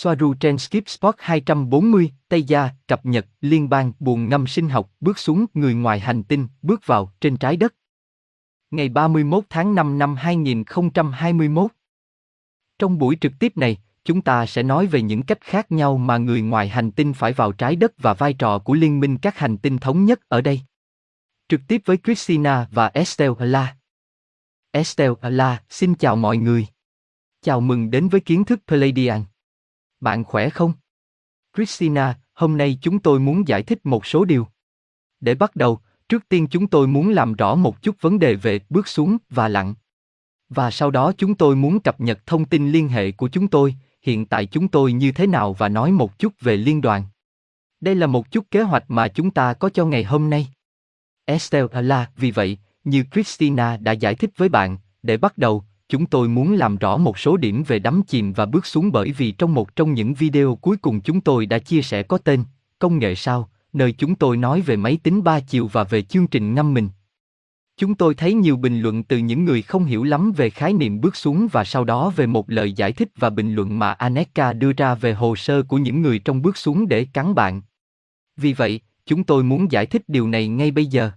Soaru trên Skip Spot 240, Tây Gia, cập nhật, liên bang, buồn ngâm sinh học, bước xuống, người ngoài hành tinh, bước vào, trên trái đất. Ngày 31 tháng 5 năm 2021. Trong buổi trực tiếp này, chúng ta sẽ nói về những cách khác nhau mà người ngoài hành tinh phải vào trái đất và vai trò của liên minh các hành tinh thống nhất ở đây. Trực tiếp với Christina và Estelle La. Estelle La, xin chào mọi người. Chào mừng đến với kiến thức Palladian. Bạn khỏe không? Christina, hôm nay chúng tôi muốn giải thích một số điều. Để bắt đầu, trước tiên chúng tôi muốn làm rõ một chút vấn đề về bước xuống và lặng. Và sau đó chúng tôi muốn cập nhật thông tin liên hệ của chúng tôi, hiện tại chúng tôi như thế nào và nói một chút về liên đoàn. Đây là một chút kế hoạch mà chúng ta có cho ngày hôm nay. Estelle là, vì vậy, như Christina đã giải thích với bạn, để bắt đầu, chúng tôi muốn làm rõ một số điểm về đắm chìm và bước xuống bởi vì trong một trong những video cuối cùng chúng tôi đã chia sẻ có tên Công nghệ sao, nơi chúng tôi nói về máy tính ba chiều và về chương trình ngâm mình. Chúng tôi thấy nhiều bình luận từ những người không hiểu lắm về khái niệm bước xuống và sau đó về một lời giải thích và bình luận mà Aneka đưa ra về hồ sơ của những người trong bước xuống để cắn bạn. Vì vậy, chúng tôi muốn giải thích điều này ngay bây giờ.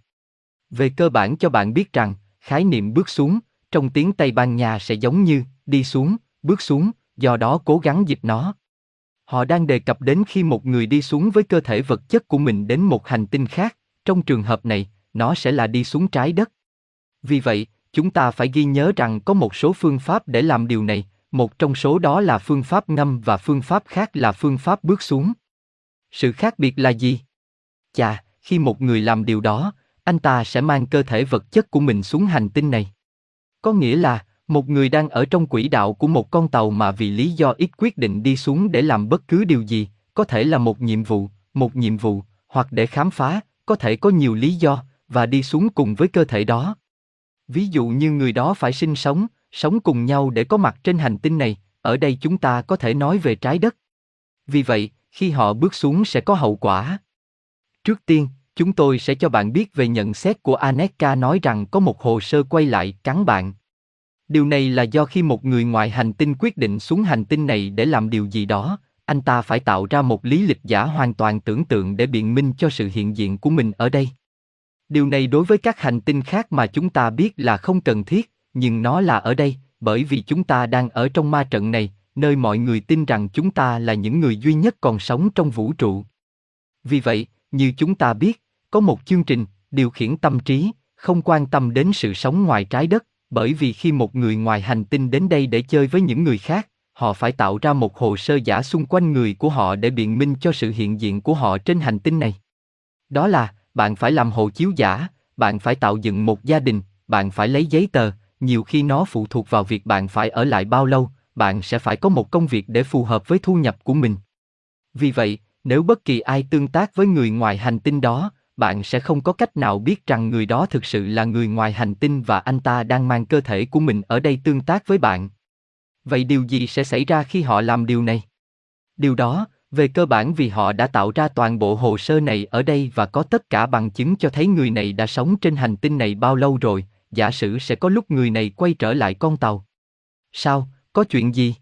Về cơ bản cho bạn biết rằng, khái niệm bước xuống, trong tiếng Tây Ban Nha sẽ giống như đi xuống, bước xuống, do đó cố gắng dịch nó. Họ đang đề cập đến khi một người đi xuống với cơ thể vật chất của mình đến một hành tinh khác, trong trường hợp này, nó sẽ là đi xuống trái đất. Vì vậy, chúng ta phải ghi nhớ rằng có một số phương pháp để làm điều này, một trong số đó là phương pháp ngâm và phương pháp khác là phương pháp bước xuống. Sự khác biệt là gì? Chà, khi một người làm điều đó, anh ta sẽ mang cơ thể vật chất của mình xuống hành tinh này. Có nghĩa là, một người đang ở trong quỹ đạo của một con tàu mà vì lý do ít quyết định đi xuống để làm bất cứ điều gì, có thể là một nhiệm vụ, một nhiệm vụ, hoặc để khám phá, có thể có nhiều lý do, và đi xuống cùng với cơ thể đó. Ví dụ như người đó phải sinh sống, sống cùng nhau để có mặt trên hành tinh này, ở đây chúng ta có thể nói về trái đất. Vì vậy, khi họ bước xuống sẽ có hậu quả. Trước tiên, chúng tôi sẽ cho bạn biết về nhận xét của Aneka nói rằng có một hồ sơ quay lại cắn bạn. Điều này là do khi một người ngoài hành tinh quyết định xuống hành tinh này để làm điều gì đó, anh ta phải tạo ra một lý lịch giả hoàn toàn tưởng tượng để biện minh cho sự hiện diện của mình ở đây. Điều này đối với các hành tinh khác mà chúng ta biết là không cần thiết, nhưng nó là ở đây, bởi vì chúng ta đang ở trong ma trận này, nơi mọi người tin rằng chúng ta là những người duy nhất còn sống trong vũ trụ. Vì vậy, như chúng ta biết, có một chương trình điều khiển tâm trí, không quan tâm đến sự sống ngoài trái đất, bởi vì khi một người ngoài hành tinh đến đây để chơi với những người khác, họ phải tạo ra một hồ sơ giả xung quanh người của họ để biện minh cho sự hiện diện của họ trên hành tinh này. Đó là, bạn phải làm hộ chiếu giả, bạn phải tạo dựng một gia đình, bạn phải lấy giấy tờ, nhiều khi nó phụ thuộc vào việc bạn phải ở lại bao lâu, bạn sẽ phải có một công việc để phù hợp với thu nhập của mình. Vì vậy, nếu bất kỳ ai tương tác với người ngoài hành tinh đó, bạn sẽ không có cách nào biết rằng người đó thực sự là người ngoài hành tinh và anh ta đang mang cơ thể của mình ở đây tương tác với bạn. Vậy điều gì sẽ xảy ra khi họ làm điều này? Điều đó, về cơ bản vì họ đã tạo ra toàn bộ hồ sơ này ở đây và có tất cả bằng chứng cho thấy người này đã sống trên hành tinh này bao lâu rồi, giả sử sẽ có lúc người này quay trở lại con tàu. Sao, có chuyện gì?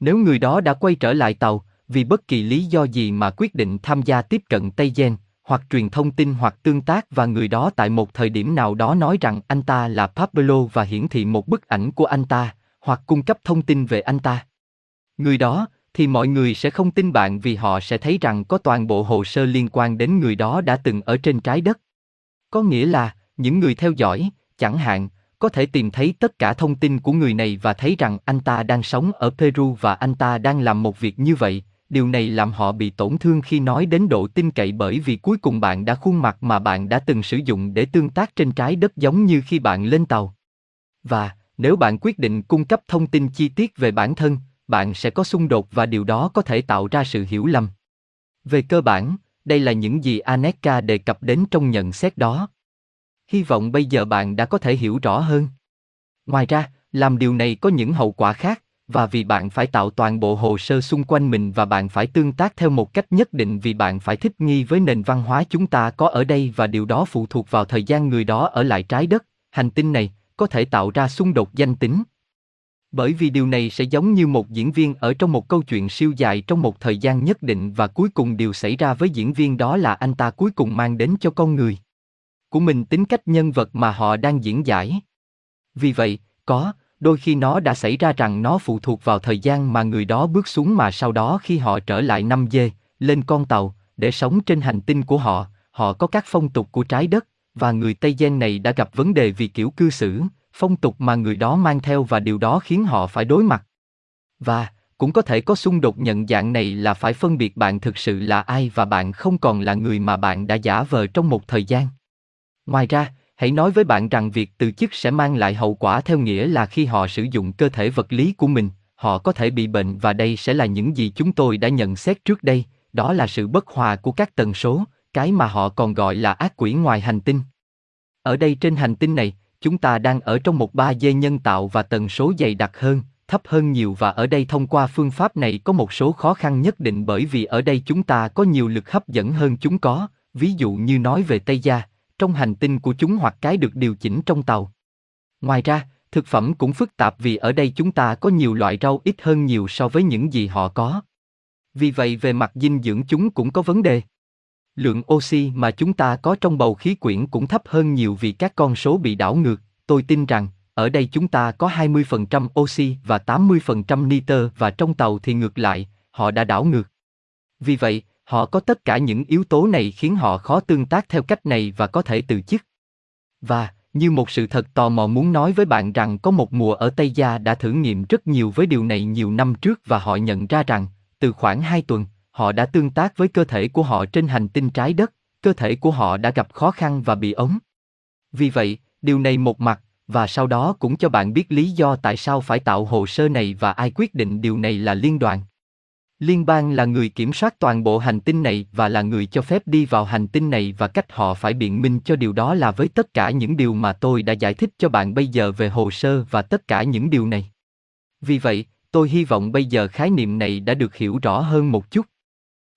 Nếu người đó đã quay trở lại tàu, vì bất kỳ lý do gì mà quyết định tham gia tiếp cận Tây Gen, hoặc truyền thông tin hoặc tương tác và người đó tại một thời điểm nào đó nói rằng anh ta là Pablo và hiển thị một bức ảnh của anh ta, hoặc cung cấp thông tin về anh ta. Người đó, thì mọi người sẽ không tin bạn vì họ sẽ thấy rằng có toàn bộ hồ sơ liên quan đến người đó đã từng ở trên trái đất. Có nghĩa là, những người theo dõi, chẳng hạn, có thể tìm thấy tất cả thông tin của người này và thấy rằng anh ta đang sống ở Peru và anh ta đang làm một việc như vậy, điều này làm họ bị tổn thương khi nói đến độ tin cậy bởi vì cuối cùng bạn đã khuôn mặt mà bạn đã từng sử dụng để tương tác trên trái đất giống như khi bạn lên tàu. Và, nếu bạn quyết định cung cấp thông tin chi tiết về bản thân, bạn sẽ có xung đột và điều đó có thể tạo ra sự hiểu lầm. Về cơ bản, đây là những gì Aneka đề cập đến trong nhận xét đó. Hy vọng bây giờ bạn đã có thể hiểu rõ hơn. Ngoài ra, làm điều này có những hậu quả khác, và vì bạn phải tạo toàn bộ hồ sơ xung quanh mình và bạn phải tương tác theo một cách nhất định vì bạn phải thích nghi với nền văn hóa chúng ta có ở đây và điều đó phụ thuộc vào thời gian người đó ở lại trái đất, hành tinh này, có thể tạo ra xung đột danh tính. Bởi vì điều này sẽ giống như một diễn viên ở trong một câu chuyện siêu dài trong một thời gian nhất định và cuối cùng điều xảy ra với diễn viên đó là anh ta cuối cùng mang đến cho con người của mình tính cách nhân vật mà họ đang diễn giải. Vì vậy, có, đôi khi nó đã xảy ra rằng nó phụ thuộc vào thời gian mà người đó bước xuống mà sau đó khi họ trở lại năm dê, lên con tàu, để sống trên hành tinh của họ, họ có các phong tục của trái đất, và người Tây Gen này đã gặp vấn đề vì kiểu cư xử, phong tục mà người đó mang theo và điều đó khiến họ phải đối mặt. Và, cũng có thể có xung đột nhận dạng này là phải phân biệt bạn thực sự là ai và bạn không còn là người mà bạn đã giả vờ trong một thời gian. Ngoài ra, hãy nói với bạn rằng việc từ chức sẽ mang lại hậu quả theo nghĩa là khi họ sử dụng cơ thể vật lý của mình, họ có thể bị bệnh và đây sẽ là những gì chúng tôi đã nhận xét trước đây, đó là sự bất hòa của các tần số, cái mà họ còn gọi là ác quỷ ngoài hành tinh. Ở đây trên hành tinh này, chúng ta đang ở trong một ba d nhân tạo và tần số dày đặc hơn, thấp hơn nhiều và ở đây thông qua phương pháp này có một số khó khăn nhất định bởi vì ở đây chúng ta có nhiều lực hấp dẫn hơn chúng có, ví dụ như nói về Tây Gia, trong hành tinh của chúng hoặc cái được điều chỉnh trong tàu. Ngoài ra, thực phẩm cũng phức tạp vì ở đây chúng ta có nhiều loại rau ít hơn nhiều so với những gì họ có. Vì vậy về mặt dinh dưỡng chúng cũng có vấn đề. Lượng oxy mà chúng ta có trong bầu khí quyển cũng thấp hơn nhiều vì các con số bị đảo ngược. Tôi tin rằng, ở đây chúng ta có 20% oxy và 80% nitơ và trong tàu thì ngược lại, họ đã đảo ngược. Vì vậy, họ có tất cả những yếu tố này khiến họ khó tương tác theo cách này và có thể từ chức. Và, như một sự thật tò mò muốn nói với bạn rằng có một mùa ở Tây Gia đã thử nghiệm rất nhiều với điều này nhiều năm trước và họ nhận ra rằng, từ khoảng 2 tuần, họ đã tương tác với cơ thể của họ trên hành tinh trái đất, cơ thể của họ đã gặp khó khăn và bị ống. Vì vậy, điều này một mặt, và sau đó cũng cho bạn biết lý do tại sao phải tạo hồ sơ này và ai quyết định điều này là liên đoàn. Liên bang là người kiểm soát toàn bộ hành tinh này và là người cho phép đi vào hành tinh này và cách họ phải biện minh cho điều đó là với tất cả những điều mà tôi đã giải thích cho bạn bây giờ về hồ sơ và tất cả những điều này. Vì vậy, tôi hy vọng bây giờ khái niệm này đã được hiểu rõ hơn một chút.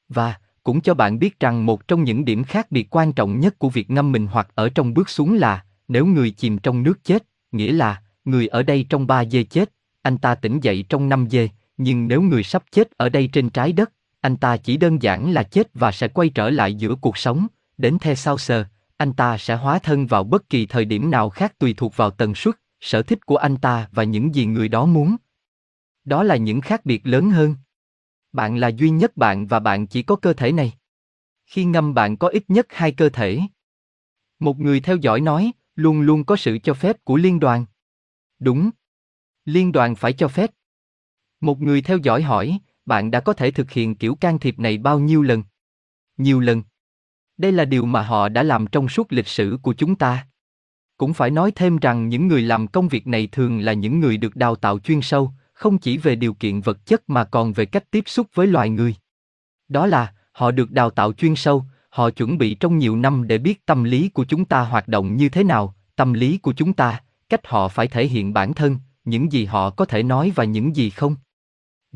Và, cũng cho bạn biết rằng một trong những điểm khác biệt quan trọng nhất của việc ngâm mình hoặc ở trong bước xuống là, nếu người chìm trong nước chết, nghĩa là, người ở đây trong 3 giây chết, anh ta tỉnh dậy trong 5 giây, nhưng nếu người sắp chết ở đây trên trái đất, anh ta chỉ đơn giản là chết và sẽ quay trở lại giữa cuộc sống, đến theo sau sờ, anh ta sẽ hóa thân vào bất kỳ thời điểm nào khác tùy thuộc vào tần suất, sở thích của anh ta và những gì người đó muốn. Đó là những khác biệt lớn hơn. Bạn là duy nhất bạn và bạn chỉ có cơ thể này. Khi ngâm bạn có ít nhất hai cơ thể. Một người theo dõi nói, luôn luôn có sự cho phép của liên đoàn. Đúng. Liên đoàn phải cho phép. Một người theo dõi hỏi, bạn đã có thể thực hiện kiểu can thiệp này bao nhiêu lần? Nhiều lần. Đây là điều mà họ đã làm trong suốt lịch sử của chúng ta. Cũng phải nói thêm rằng những người làm công việc này thường là những người được đào tạo chuyên sâu, không chỉ về điều kiện vật chất mà còn về cách tiếp xúc với loài người. Đó là, họ được đào tạo chuyên sâu, họ chuẩn bị trong nhiều năm để biết tâm lý của chúng ta hoạt động như thế nào, tâm lý của chúng ta, cách họ phải thể hiện bản thân, những gì họ có thể nói và những gì không.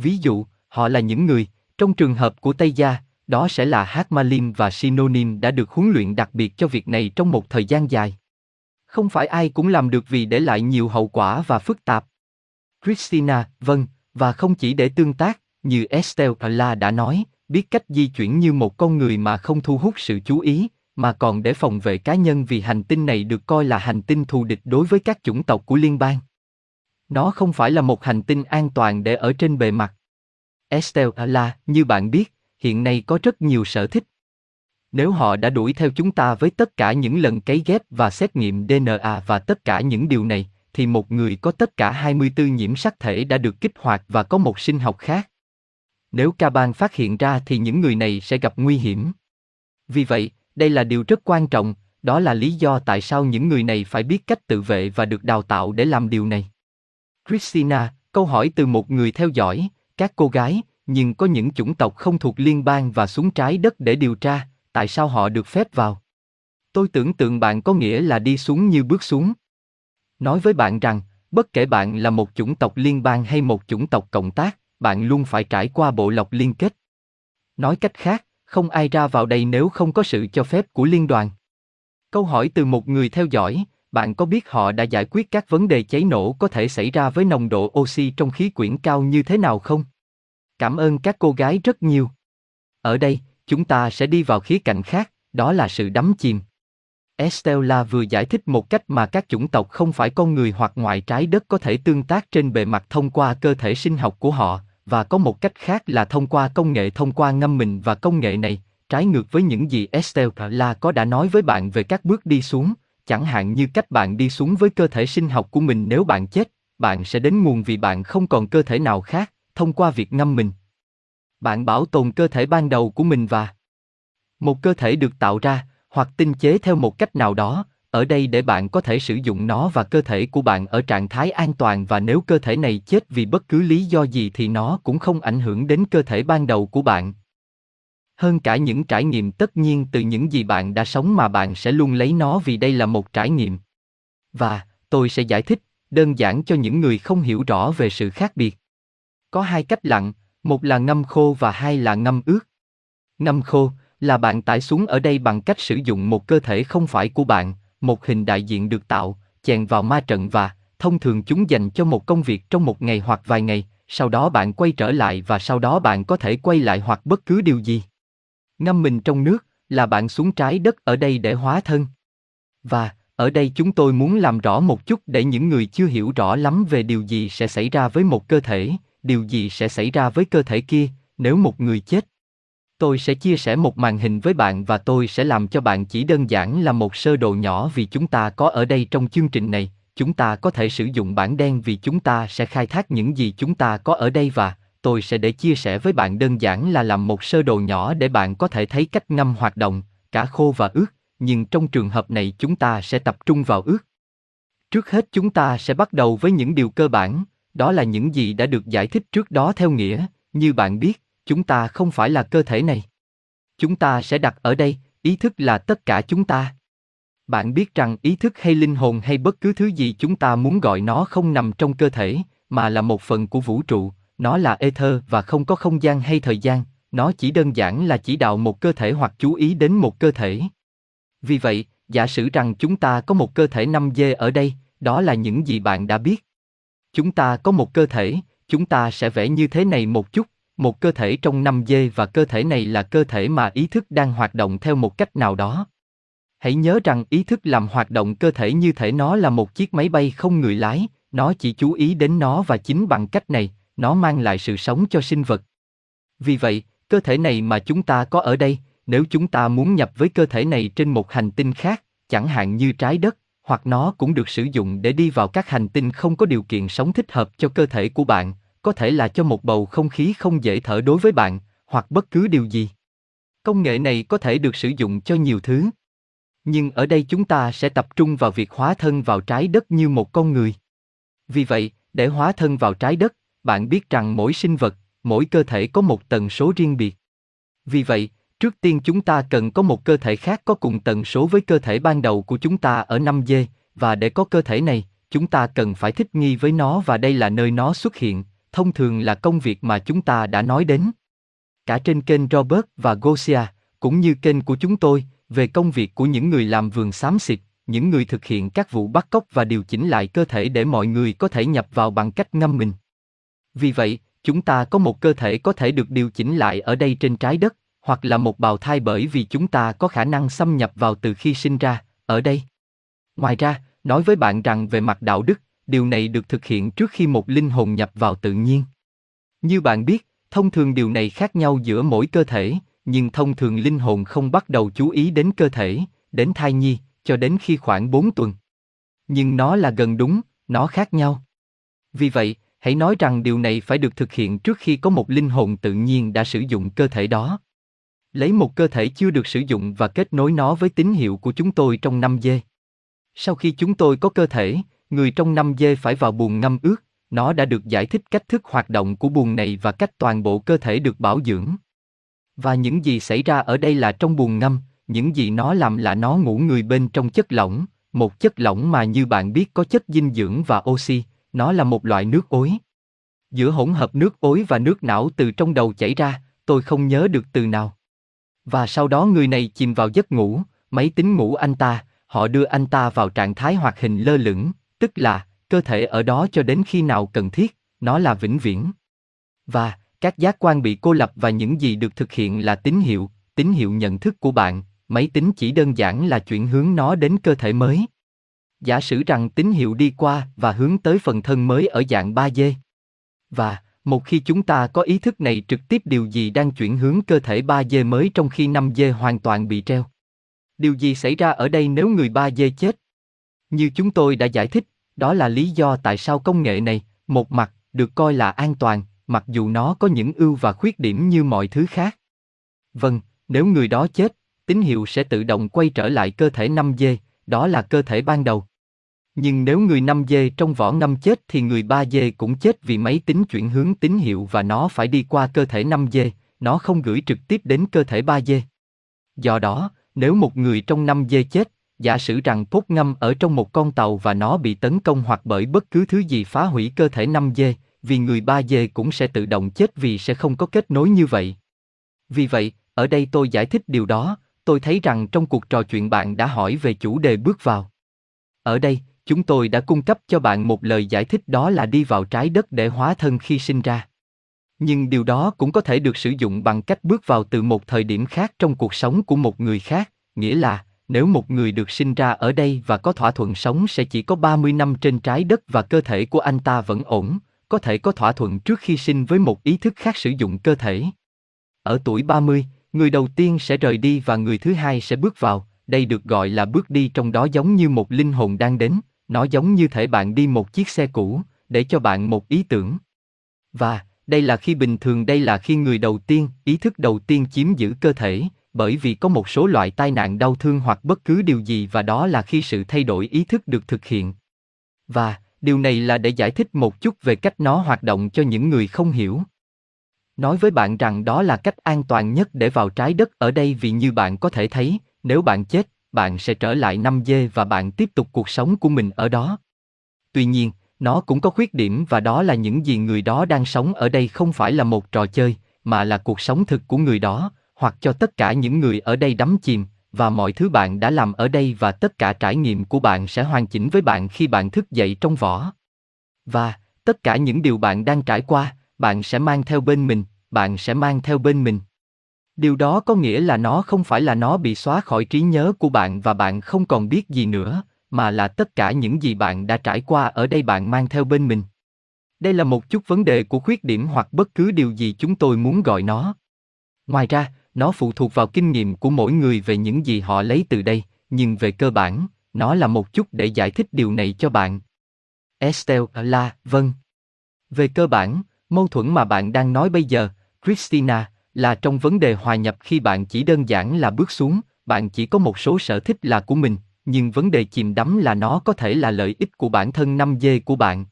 Ví dụ, họ là những người, trong trường hợp của Tây Gia, đó sẽ là Hakmalim và Synonym đã được huấn luyện đặc biệt cho việc này trong một thời gian dài. Không phải ai cũng làm được vì để lại nhiều hậu quả và phức tạp. Christina, vâng, và không chỉ để tương tác, như Estelle đã nói, biết cách di chuyển như một con người mà không thu hút sự chú ý, mà còn để phòng vệ cá nhân vì hành tinh này được coi là hành tinh thù địch đối với các chủng tộc của liên bang. Nó không phải là một hành tinh an toàn để ở trên bề mặt. Estelle như bạn biết, hiện nay có rất nhiều sở thích. Nếu họ đã đuổi theo chúng ta với tất cả những lần cấy ghép và xét nghiệm DNA và tất cả những điều này, thì một người có tất cả 24 nhiễm sắc thể đã được kích hoạt và có một sinh học khác. Nếu ca bang phát hiện ra thì những người này sẽ gặp nguy hiểm. Vì vậy, đây là điều rất quan trọng, đó là lý do tại sao những người này phải biết cách tự vệ và được đào tạo để làm điều này. Christina, câu hỏi từ một người theo dõi, các cô gái, nhưng có những chủng tộc không thuộc liên bang và xuống trái đất để điều tra, tại sao họ được phép vào? Tôi tưởng tượng bạn có nghĩa là đi xuống như bước xuống. Nói với bạn rằng, bất kể bạn là một chủng tộc liên bang hay một chủng tộc cộng tác, bạn luôn phải trải qua bộ lọc liên kết. Nói cách khác, không ai ra vào đây nếu không có sự cho phép của liên đoàn. Câu hỏi từ một người theo dõi, bạn có biết họ đã giải quyết các vấn đề cháy nổ có thể xảy ra với nồng độ oxy trong khí quyển cao như thế nào không? Cảm ơn các cô gái rất nhiều. Ở đây, chúng ta sẽ đi vào khía cạnh khác, đó là sự đắm chìm. Estella vừa giải thích một cách mà các chủng tộc không phải con người hoặc ngoại trái đất có thể tương tác trên bề mặt thông qua cơ thể sinh học của họ, và có một cách khác là thông qua công nghệ thông qua ngâm mình và công nghệ này, trái ngược với những gì Estella có đã nói với bạn về các bước đi xuống, chẳng hạn như cách bạn đi xuống với cơ thể sinh học của mình nếu bạn chết, bạn sẽ đến nguồn vì bạn không còn cơ thể nào khác, thông qua việc ngâm mình. Bạn bảo tồn cơ thể ban đầu của mình và một cơ thể được tạo ra, hoặc tinh chế theo một cách nào đó, ở đây để bạn có thể sử dụng nó và cơ thể của bạn ở trạng thái an toàn và nếu cơ thể này chết vì bất cứ lý do gì thì nó cũng không ảnh hưởng đến cơ thể ban đầu của bạn. Hơn cả những trải nghiệm tất nhiên từ những gì bạn đã sống mà bạn sẽ luôn lấy nó vì đây là một trải nghiệm. Và, tôi sẽ giải thích, đơn giản cho những người không hiểu rõ về sự khác biệt. Có hai cách lặn, một là ngâm khô và hai là ngâm ướt. Ngâm khô, là bạn tải xuống ở đây bằng cách sử dụng một cơ thể không phải của bạn, một hình đại diện được tạo, chèn vào ma trận và, thông thường chúng dành cho một công việc trong một ngày hoặc vài ngày, sau đó bạn quay trở lại và sau đó bạn có thể quay lại hoặc bất cứ điều gì. Ngâm mình trong nước, là bạn xuống trái đất ở đây để hóa thân. Và, ở đây chúng tôi muốn làm rõ một chút để những người chưa hiểu rõ lắm về điều gì sẽ xảy ra với một cơ thể, điều gì sẽ xảy ra với cơ thể kia, nếu một người chết. Tôi sẽ chia sẻ một màn hình với bạn và tôi sẽ làm cho bạn chỉ đơn giản là một sơ đồ nhỏ vì chúng ta có ở đây trong chương trình này, chúng ta có thể sử dụng bảng đen vì chúng ta sẽ khai thác những gì chúng ta có ở đây và tôi sẽ để chia sẻ với bạn đơn giản là làm một sơ đồ nhỏ để bạn có thể thấy cách ngâm hoạt động, cả khô và ướt, nhưng trong trường hợp này chúng ta sẽ tập trung vào ướt. Trước hết chúng ta sẽ bắt đầu với những điều cơ bản, đó là những gì đã được giải thích trước đó theo nghĩa, như bạn biết, chúng ta không phải là cơ thể này. Chúng ta sẽ đặt ở đây, ý thức là tất cả chúng ta. Bạn biết rằng ý thức hay linh hồn hay bất cứ thứ gì chúng ta muốn gọi nó không nằm trong cơ thể, mà là một phần của vũ trụ, nó là ether và không có không gian hay thời gian, nó chỉ đơn giản là chỉ đạo một cơ thể hoặc chú ý đến một cơ thể. Vì vậy, giả sử rằng chúng ta có một cơ thể 5D ở đây, đó là những gì bạn đã biết. Chúng ta có một cơ thể, chúng ta sẽ vẽ như thế này một chút, một cơ thể trong 5D và cơ thể này là cơ thể mà ý thức đang hoạt động theo một cách nào đó. Hãy nhớ rằng ý thức làm hoạt động cơ thể như thể nó là một chiếc máy bay không người lái, nó chỉ chú ý đến nó và chính bằng cách này, nó mang lại sự sống cho sinh vật. Vì vậy, cơ thể này mà chúng ta có ở đây, nếu chúng ta muốn nhập với cơ thể này trên một hành tinh khác, chẳng hạn như trái đất, hoặc nó cũng được sử dụng để đi vào các hành tinh không có điều kiện sống thích hợp cho cơ thể của bạn, có thể là cho một bầu không khí không dễ thở đối với bạn, hoặc bất cứ điều gì. Công nghệ này có thể được sử dụng cho nhiều thứ. Nhưng ở đây chúng ta sẽ tập trung vào việc hóa thân vào trái đất như một con người. Vì vậy, để hóa thân vào trái đất, bạn biết rằng mỗi sinh vật, mỗi cơ thể có một tần số riêng biệt. Vì vậy, trước tiên chúng ta cần có một cơ thể khác có cùng tần số với cơ thể ban đầu của chúng ta ở 5D, và để có cơ thể này, chúng ta cần phải thích nghi với nó và đây là nơi nó xuất hiện, thông thường là công việc mà chúng ta đã nói đến. Cả trên kênh Robert và Gosia, cũng như kênh của chúng tôi, về công việc của những người làm vườn xám xịt, những người thực hiện các vụ bắt cóc và điều chỉnh lại cơ thể để mọi người có thể nhập vào bằng cách ngâm mình. Vì vậy, chúng ta có một cơ thể có thể được điều chỉnh lại ở đây trên trái đất, hoặc là một bào thai bởi vì chúng ta có khả năng xâm nhập vào từ khi sinh ra, ở đây. Ngoài ra, nói với bạn rằng về mặt đạo đức, điều này được thực hiện trước khi một linh hồn nhập vào tự nhiên. Như bạn biết, thông thường điều này khác nhau giữa mỗi cơ thể, nhưng thông thường linh hồn không bắt đầu chú ý đến cơ thể, đến thai nhi, cho đến khi khoảng 4 tuần. Nhưng nó là gần đúng, nó khác nhau. Vì vậy, hãy nói rằng điều này phải được thực hiện trước khi có một linh hồn tự nhiên đã sử dụng cơ thể đó. Lấy một cơ thể chưa được sử dụng và kết nối nó với tín hiệu của chúng tôi trong năm dê. Sau khi chúng tôi có cơ thể, người trong năm dê phải vào buồng ngâm ướt, nó đã được giải thích cách thức hoạt động của buồng này và cách toàn bộ cơ thể được bảo dưỡng. Và những gì xảy ra ở đây là trong buồng ngâm, những gì nó làm là nó ngủ người bên trong chất lỏng, một chất lỏng mà như bạn biết có chất dinh dưỡng và oxy, nó là một loại nước ối. Giữa hỗn hợp nước ối và nước não từ trong đầu chảy ra, tôi không nhớ được từ nào. Và sau đó người này chìm vào giấc ngủ, máy tính ngủ anh ta, họ đưa anh ta vào trạng thái hoạt hình lơ lửng, tức là cơ thể ở đó cho đến khi nào cần thiết, nó là vĩnh viễn. Và các giác quan bị cô lập và những gì được thực hiện là tín hiệu, tín hiệu nhận thức của bạn, máy tính chỉ đơn giản là chuyển hướng nó đến cơ thể mới. Giả sử rằng tín hiệu đi qua và hướng tới phần thân mới ở dạng 3D. Và, một khi chúng ta có ý thức này trực tiếp điều gì đang chuyển hướng cơ thể 3D mới trong khi 5D hoàn toàn bị treo. Điều gì xảy ra ở đây nếu người 3D chết? Như chúng tôi đã giải thích, đó là lý do tại sao công nghệ này, một mặt, được coi là an toàn, mặc dù nó có những ưu và khuyết điểm như mọi thứ khác. Vâng, nếu người đó chết, tín hiệu sẽ tự động quay trở lại cơ thể 5D, đó là cơ thể ban đầu. Nhưng nếu người 5 dê trong vỏ ngâm chết thì người 3 dê cũng chết vì máy tính chuyển hướng tín hiệu và nó phải đi qua cơ thể 5 dê, nó không gửi trực tiếp đến cơ thể 3 dê. Do đó, nếu một người trong 5 dê chết, giả sử rằng cốt ngâm ở trong một con tàu và nó bị tấn công hoặc bởi bất cứ thứ gì phá hủy cơ thể 5 dê, vì người 3 dê cũng sẽ tự động chết vì sẽ không có kết nối như vậy. Vì vậy, ở đây tôi giải thích điều đó, tôi thấy rằng trong cuộc trò chuyện bạn đã hỏi về chủ đề bước vào. Ở đây, chúng tôi đã cung cấp cho bạn một lời giải thích đó là đi vào trái đất để hóa thân khi sinh ra. Nhưng điều đó cũng có thể được sử dụng bằng cách bước vào từ một thời điểm khác trong cuộc sống của một người khác, nghĩa là nếu một người được sinh ra ở đây và có thỏa thuận sống sẽ chỉ có 30 năm trên trái đất và cơ thể của anh ta vẫn ổn, có thể có thỏa thuận trước khi sinh với một ý thức khác sử dụng cơ thể. Ở tuổi 30, người đầu tiên sẽ rời đi và người thứ hai sẽ bước vào, đây được gọi là bước đi trong đó giống như một linh hồn đang đến, nó giống như thể bạn đi một chiếc xe cũ, để cho bạn một ý tưởng. Và, đây là khi bình thường đây là khi người đầu tiên, ý thức đầu tiên chiếm giữ cơ thể, bởi vì có một số loại tai nạn đau thương hoặc bất cứ điều gì và đó là khi sự thay đổi ý thức được thực hiện. Và, điều này là để giải thích một chút về cách nó hoạt động cho những người không hiểu. Nói với bạn rằng đó là cách an toàn nhất để vào trái đất ở đây vì như bạn có thể thấy, nếu bạn chết, bạn sẽ trở lại 5 dê và bạn tiếp tục cuộc sống của mình ở đó. Tuy nhiên, nó cũng có khuyết điểm và đó là những gì người đó đang sống ở đây không phải là một trò chơi, mà là cuộc sống thực của người đó, hoặc cho tất cả những người ở đây đắm chìm, và mọi thứ bạn đã làm ở đây và tất cả trải nghiệm của bạn sẽ hoàn chỉnh với bạn khi bạn thức dậy trong vỏ. Và, tất cả những điều bạn đang trải qua, bạn sẽ mang theo bên mình, bạn sẽ mang theo bên mình. Điều đó có nghĩa là nó không phải là nó bị xóa khỏi trí nhớ của bạn và bạn không còn biết gì nữa, mà là tất cả những gì bạn đã trải qua ở đây bạn mang theo bên mình. Đây là một chút vấn đề của khuyết điểm hoặc bất cứ điều gì chúng tôi muốn gọi nó. Ngoài ra, nó phụ thuộc vào kinh nghiệm của mỗi người về những gì họ lấy từ đây, nhưng về cơ bản, nó là một chút để giải thích điều này cho bạn. Estelle ờ, là, vâng. Về cơ bản, mâu thuẫn mà bạn đang nói bây giờ, Christina, là trong vấn đề hòa nhập khi bạn chỉ đơn giản là bước xuống, bạn chỉ có một số sở thích là của mình, nhưng vấn đề chìm đắm là nó có thể là lợi ích của bản thân 5 dê của bạn.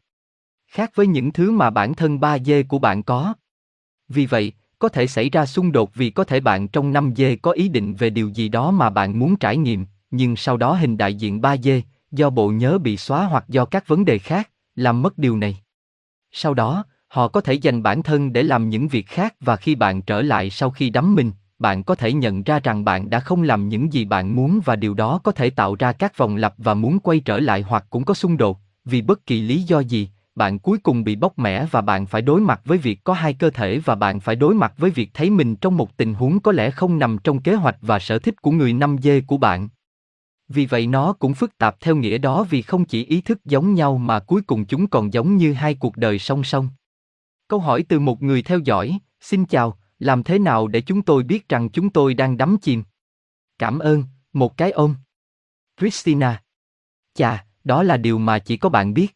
Khác với những thứ mà bản thân 3 dê của bạn có. Vì vậy, có thể xảy ra xung đột vì có thể bạn trong 5 dê có ý định về điều gì đó mà bạn muốn trải nghiệm, nhưng sau đó hình đại diện 3 dê, do bộ nhớ bị xóa hoặc do các vấn đề khác, làm mất điều này. Sau đó, họ có thể dành bản thân để làm những việc khác và khi bạn trở lại sau khi đắm mình, bạn có thể nhận ra rằng bạn đã không làm những gì bạn muốn và điều đó có thể tạo ra các vòng lặp và muốn quay trở lại hoặc cũng có xung đột, vì bất kỳ lý do gì, bạn cuối cùng bị bóc mẻ và bạn phải đối mặt với việc có hai cơ thể và bạn phải đối mặt với việc thấy mình trong một tình huống có lẽ không nằm trong kế hoạch và sở thích của người năm dê của bạn. Vì vậy nó cũng phức tạp theo nghĩa đó vì không chỉ ý thức giống nhau mà cuối cùng chúng còn giống như hai cuộc đời song song. Câu hỏi từ một người theo dõi, xin chào, làm thế nào để chúng tôi biết rằng chúng tôi đang đắm chìm? Cảm ơn, một cái ôm. Christina. Chà, đó là điều mà chỉ có bạn biết.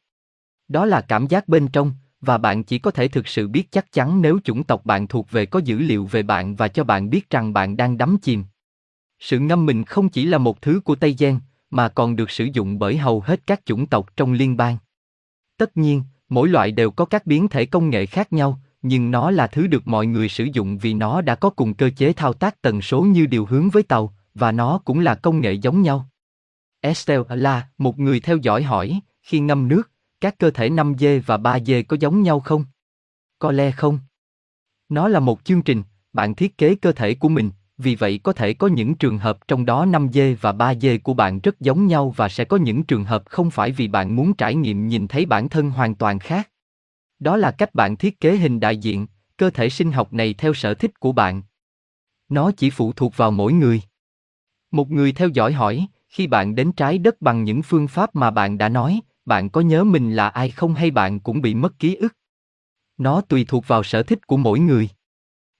Đó là cảm giác bên trong, và bạn chỉ có thể thực sự biết chắc chắn nếu chủng tộc bạn thuộc về có dữ liệu về bạn và cho bạn biết rằng bạn đang đắm chìm. Sự ngâm mình không chỉ là một thứ của Tây Giang, mà còn được sử dụng bởi hầu hết các chủng tộc trong liên bang. Tất nhiên, mỗi loại đều có các biến thể công nghệ khác nhau, nhưng nó là thứ được mọi người sử dụng vì nó đã có cùng cơ chế thao tác tần số như điều hướng với tàu, và nó cũng là công nghệ giống nhau. Estelle là một người theo dõi hỏi, khi ngâm nước, các cơ thể 5G và 3G có giống nhau không? Có lẽ không. Nó là một chương trình, bạn thiết kế cơ thể của mình, vì vậy có thể có những trường hợp trong đó 5 dê và 3 dê của bạn rất giống nhau và sẽ có những trường hợp không phải vì bạn muốn trải nghiệm nhìn thấy bản thân hoàn toàn khác. Đó là cách bạn thiết kế hình đại diện, cơ thể sinh học này theo sở thích của bạn. Nó chỉ phụ thuộc vào mỗi người. Một người theo dõi hỏi, khi bạn đến trái đất bằng những phương pháp mà bạn đã nói, bạn có nhớ mình là ai không hay bạn cũng bị mất ký ức? Nó tùy thuộc vào sở thích của mỗi người.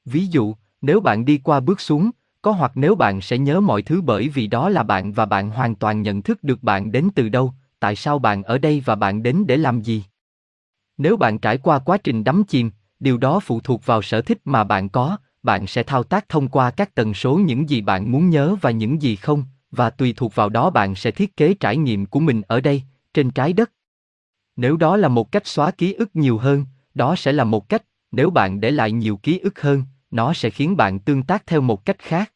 Ví dụ, nếu bạn đi qua bước xuống, có hoặc nếu bạn sẽ nhớ mọi thứ bởi vì đó là bạn và bạn hoàn toàn nhận thức được bạn đến từ đâu, tại sao bạn ở đây và bạn đến để làm gì. Nếu bạn trải qua quá trình đắm chìm, điều đó phụ thuộc vào sở thích mà bạn có, bạn sẽ thao tác thông qua các tần số những gì bạn muốn nhớ và những gì không, và tùy thuộc vào đó bạn sẽ thiết kế trải nghiệm của mình ở đây, trên trái đất. Nếu đó là một cách xóa ký ức nhiều hơn, đó sẽ là một cách, nếu bạn để lại nhiều ký ức hơn, nó sẽ khiến bạn tương tác theo một cách khác.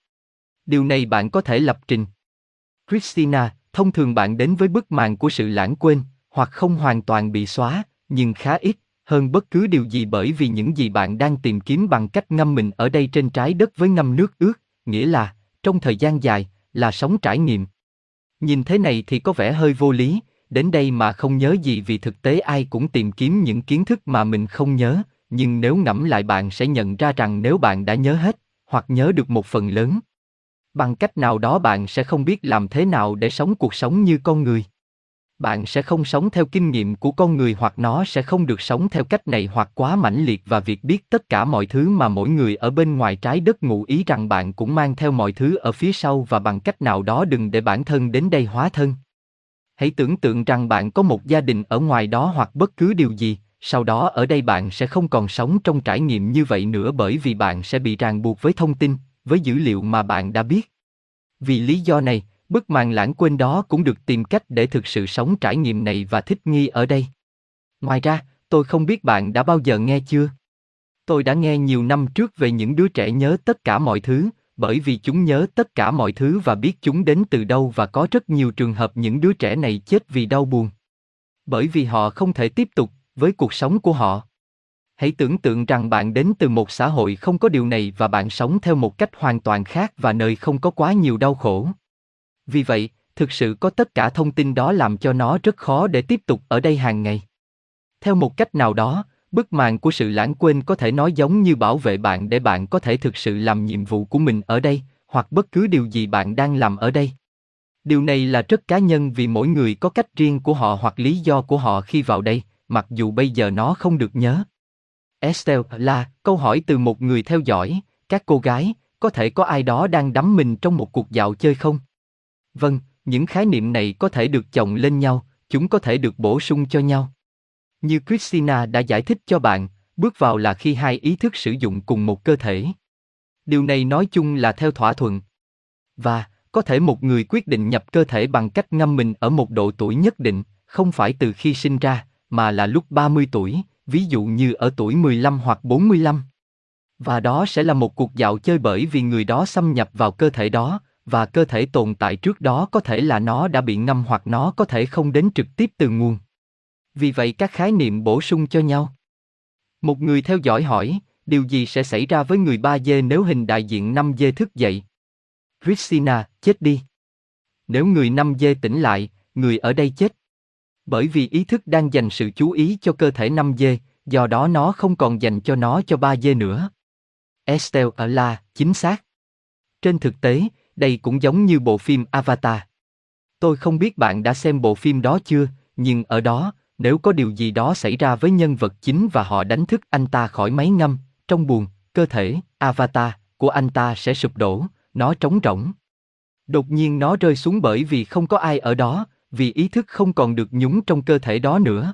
Điều này bạn có thể lập trình. Christina, thông thường bạn đến với bức màn của sự lãng quên, hoặc không hoàn toàn bị xóa, nhưng khá ít, hơn bất cứ điều gì bởi vì những gì bạn đang tìm kiếm bằng cách ngâm mình ở đây trên trái đất với ngâm nước ướt, nghĩa là, trong thời gian dài, là sống trải nghiệm. Nhìn thế này thì có vẻ hơi vô lý, đến đây mà không nhớ gì vì thực tế ai cũng tìm kiếm những kiến thức mà mình không nhớ, nhưng nếu ngẫm lại bạn sẽ nhận ra rằng nếu bạn đã nhớ hết, hoặc nhớ được một phần lớn, bằng cách nào đó bạn sẽ không biết làm thế nào để sống cuộc sống như con người. Bạn sẽ không sống theo kinh nghiệm của con người hoặc nó sẽ không được sống theo cách này hoặc quá mãnh liệt và việc biết tất cả mọi thứ mà mỗi người ở bên ngoài trái đất ngụ ý rằng bạn cũng mang theo mọi thứ ở phía sau và bằng cách nào đó đừng để bản thân đến đây hóa thân. Hãy tưởng tượng rằng bạn có một gia đình ở ngoài đó hoặc bất cứ điều gì sau đó ở đây bạn sẽ không còn sống trong trải nghiệm như vậy nữa bởi vì bạn sẽ bị ràng buộc với thông tin, với dữ liệu mà bạn đã biết. Vì lý do này, bức màn lãng quên đó cũng được tìm cách để thực sự sống trải nghiệm này và thích nghi ở đây. Ngoài ra, tôi không biết bạn đã bao giờ nghe chưa? Tôi đã nghe nhiều năm trước về những đứa trẻ nhớ tất cả mọi thứ, bởi vì chúng nhớ tất cả mọi thứ và biết chúng đến từ đâu và có rất nhiều trường hợp những đứa trẻ này chết vì đau buồn. Bởi vì họ không thể tiếp tục với cuộc sống của họ hãy tưởng tượng rằng bạn đến từ một xã hội không có điều này và bạn sống theo một cách hoàn toàn khác và nơi không có quá nhiều đau khổ vì vậy, thực sự có tất cả thông tin đó làm cho nó rất khó để tiếp tục ở đây hàng ngày. Theo một cách nào đó, bức màn của sự lãng quên có thể nói giống như bảo vệ bạn để bạn có thể thực sự làm nhiệm vụ của mình ở đây, hoặc bất cứ điều gì bạn đang làm ở đây. Điều này là rất cá nhân vì mỗi người có cách riêng của họ hoặc lý do của họ khi vào đây, mặc dù bây giờ nó không được nhớ. Estelle là câu hỏi từ một người theo dõi, các cô gái, có thể có ai đó đang đắm mình trong một cuộc dạo chơi không? Vâng, những khái niệm này có thể được chồng lên nhau, chúng có thể được bổ sung cho nhau. Như Christina đã giải thích cho bạn, bước vào là khi hai ý thức sử dụng cùng một cơ thể. Điều này nói chung là theo thỏa thuận. Và, có thể một người quyết định nhập cơ thể bằng cách ngâm mình ở một độ tuổi nhất định, không phải từ khi sinh ra, mà là lúc 30 tuổi, ví dụ như ở tuổi 15 hoặc 45. Và đó sẽ là một cuộc dạo chơi bởi vì người đó xâm nhập vào cơ thể đó, và cơ thể tồn tại trước đó có thể là nó đã bị ngâm hoặc nó có thể không đến trực tiếp từ nguồn. Vì vậy các khái niệm bổ sung cho nhau. Một người theo dõi hỏi, điều gì sẽ xảy ra với người 3D nếu hình đại diện 5D thức dậy? Christina, chết đi. Nếu người 5D tỉnh lại, người ở đây chết. Bởi vì ý thức đang dành sự chú ý cho cơ thể 5 dê, do đó nó không còn dành cho nó cho 3 dê nữa. Estelle ở là, chính xác. Trên thực tế, đây cũng giống như bộ phim Avatar. Tôi không biết bạn đã xem bộ phim đó chưa, nhưng ở đó, nếu có điều gì đó xảy ra với nhân vật chính và họ đánh thức anh ta khỏi máy ngâm, trong buồn, cơ thể, Avatar, của anh ta sẽ sụp đổ, nó trống rỗng. Đột nhiên nó rơi xuống bởi vì không có ai ở đó, vì ý thức không còn được nhúng trong cơ thể đó nữa.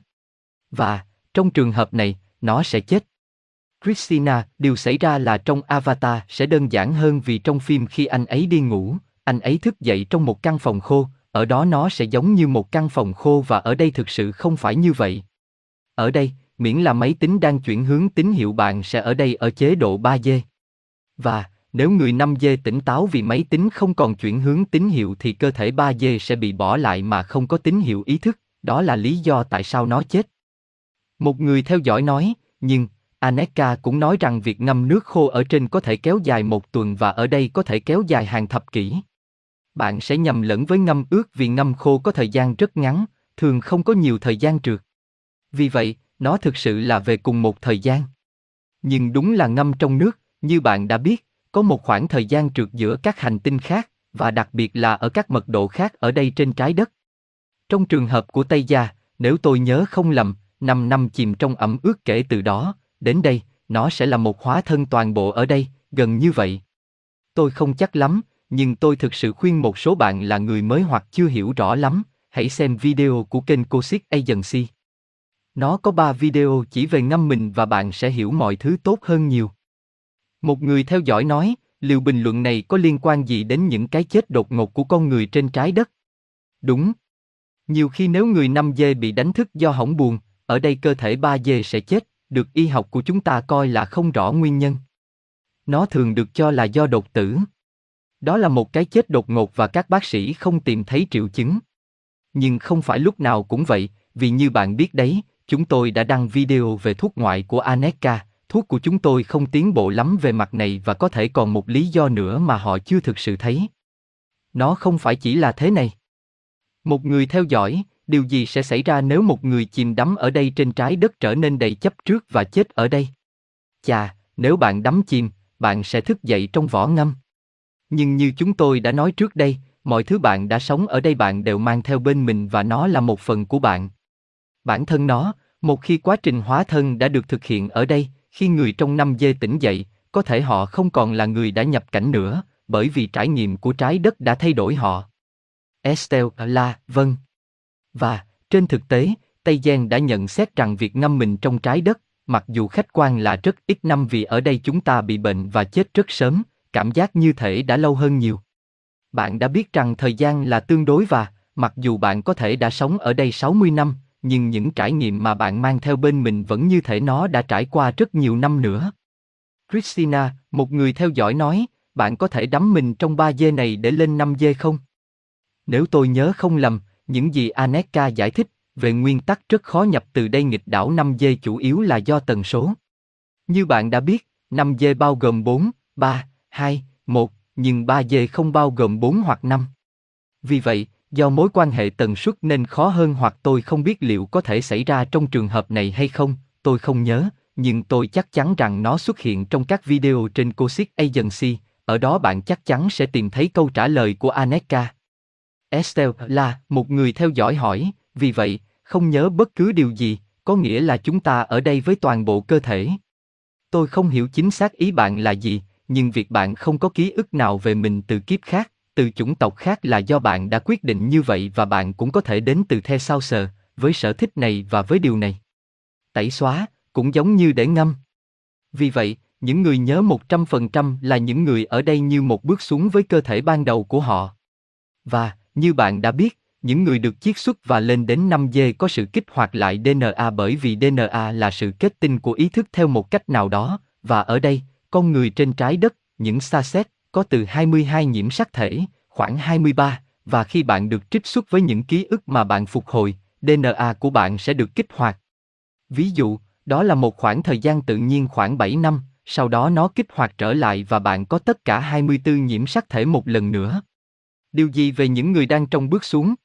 Và, trong trường hợp này, nó sẽ chết. Christina, điều xảy ra là trong Avatar sẽ đơn giản hơn vì trong phim khi anh ấy đi ngủ, anh ấy thức dậy trong một căn phòng khô, ở đó nó sẽ giống như một căn phòng khô và ở đây thực sự không phải như vậy. Ở đây, miễn là máy tính đang chuyển hướng tín hiệu bạn sẽ ở đây ở chế độ 3D. Và, nếu người 5G tỉnh táo vì máy tính không còn chuyển hướng tín hiệu thì cơ thể 3G sẽ bị bỏ lại mà không có tín hiệu ý thức, đó là lý do tại sao nó chết. Một người theo dõi nói, nhưng, Aneka cũng nói rằng việc ngâm nước khô ở trên có thể kéo dài một tuần và ở đây có thể kéo dài hàng thập kỷ. Bạn sẽ nhầm lẫn với ngâm ướt vì ngâm khô có thời gian rất ngắn, thường không có nhiều thời gian trượt. Vì vậy, nó thực sự là về cùng một thời gian. Nhưng đúng là ngâm trong nước, như bạn đã biết, có một khoảng thời gian trượt giữa các hành tinh khác, và đặc biệt là ở các mật độ khác ở đây trên trái đất. Trong trường hợp của Tây Gia, nếu tôi nhớ không lầm, 5 năm chìm trong ẩm ướt kể từ đó, đến đây, nó sẽ là một hóa thân toàn bộ ở đây, gần như vậy. Tôi không chắc lắm, nhưng tôi thực sự khuyên một số bạn là người mới hoặc chưa hiểu rõ lắm, hãy xem video của kênh Cosic Agency. Nó có 3 video chỉ về ngâm mình và bạn sẽ hiểu mọi thứ tốt hơn nhiều. Một người theo dõi nói, liệu bình luận này có liên quan gì đến những cái chết đột ngột của con người trên trái đất? Đúng. Nhiều khi nếu người 5 dê bị đánh thức do hỏng buồn, ở đây cơ thể 3 dê sẽ chết, được y học của chúng ta coi là không rõ nguyên nhân. Nó thường được cho là do đột tử. Đó là một cái chết đột ngột và các bác sĩ không tìm thấy triệu chứng. Nhưng không phải lúc nào cũng vậy, vì như bạn biết đấy, chúng tôi đã đăng video về thuốc ngoại của Aneka, thuốc của chúng tôi không tiến bộ lắm về mặt này và có thể còn một lý do nữa mà họ chưa thực sự thấy. Nó không phải chỉ là thế này. Một người theo dõi, điều gì sẽ xảy ra nếu một người chìm đắm ở đây trên trái đất trở nên đầy chấp trước và chết ở đây? Chà, nếu bạn đắm chìm, bạn sẽ thức dậy trong vỏ ngâm. Nhưng như chúng tôi đã nói trước đây, mọi thứ bạn đã sống ở đây bạn đều mang theo bên mình và nó là một phần của bạn. Bản thân nó, một khi quá trình hóa thân đã được thực hiện ở đây, khi người trong năm dê tỉnh dậy, có thể họ không còn là người đã nhập cảnh nữa, bởi vì trải nghiệm của trái đất đã thay đổi họ. Estelle là, vâng. Và, trên thực tế, Tây Giang đã nhận xét rằng việc ngâm mình trong trái đất, mặc dù khách quan là rất ít năm vì ở đây chúng ta bị bệnh và chết rất sớm, cảm giác như thể đã lâu hơn nhiều. Bạn đã biết rằng thời gian là tương đối và, mặc dù bạn có thể đã sống ở đây 60 năm, nhưng những trải nghiệm mà bạn mang theo bên mình vẫn như thể nó đã trải qua rất nhiều năm nữa. Christina, một người theo dõi nói, bạn có thể đắm mình trong ba dê này để lên năm dê không? Nếu tôi nhớ không lầm, những gì Aneka giải thích về nguyên tắc rất khó nhập từ đây nghịch đảo 5 dê chủ yếu là do tần số. Như bạn đã biết, 5 dê bao gồm 4, 3, 2, 1, nhưng 3 dê không bao gồm 4 hoặc 5. Vì vậy, do mối quan hệ tần suất nên khó hơn hoặc tôi không biết liệu có thể xảy ra trong trường hợp này hay không, tôi không nhớ, nhưng tôi chắc chắn rằng nó xuất hiện trong các video trên Cosic Agency, ở đó bạn chắc chắn sẽ tìm thấy câu trả lời của Aneka. Estelle là một người theo dõi hỏi, vì vậy, không nhớ bất cứ điều gì, có nghĩa là chúng ta ở đây với toàn bộ cơ thể. Tôi không hiểu chính xác ý bạn là gì, nhưng việc bạn không có ký ức nào về mình từ kiếp khác, từ chủng tộc khác là do bạn đã quyết định như vậy và bạn cũng có thể đến từ the sao sờ, với sở thích này và với điều này. Tẩy xóa, cũng giống như để ngâm. Vì vậy, những người nhớ 100% là những người ở đây như một bước xuống với cơ thể ban đầu của họ. Và, như bạn đã biết, những người được chiết xuất và lên đến 5G có sự kích hoạt lại DNA bởi vì DNA là sự kết tinh của ý thức theo một cách nào đó, và ở đây, con người trên trái đất, những xa xét, có từ 22 nhiễm sắc thể, khoảng 23, và khi bạn được trích xuất với những ký ức mà bạn phục hồi, DNA của bạn sẽ được kích hoạt. Ví dụ, đó là một khoảng thời gian tự nhiên khoảng 7 năm, sau đó nó kích hoạt trở lại và bạn có tất cả 24 nhiễm sắc thể một lần nữa. Điều gì về những người đang trong bước xuống?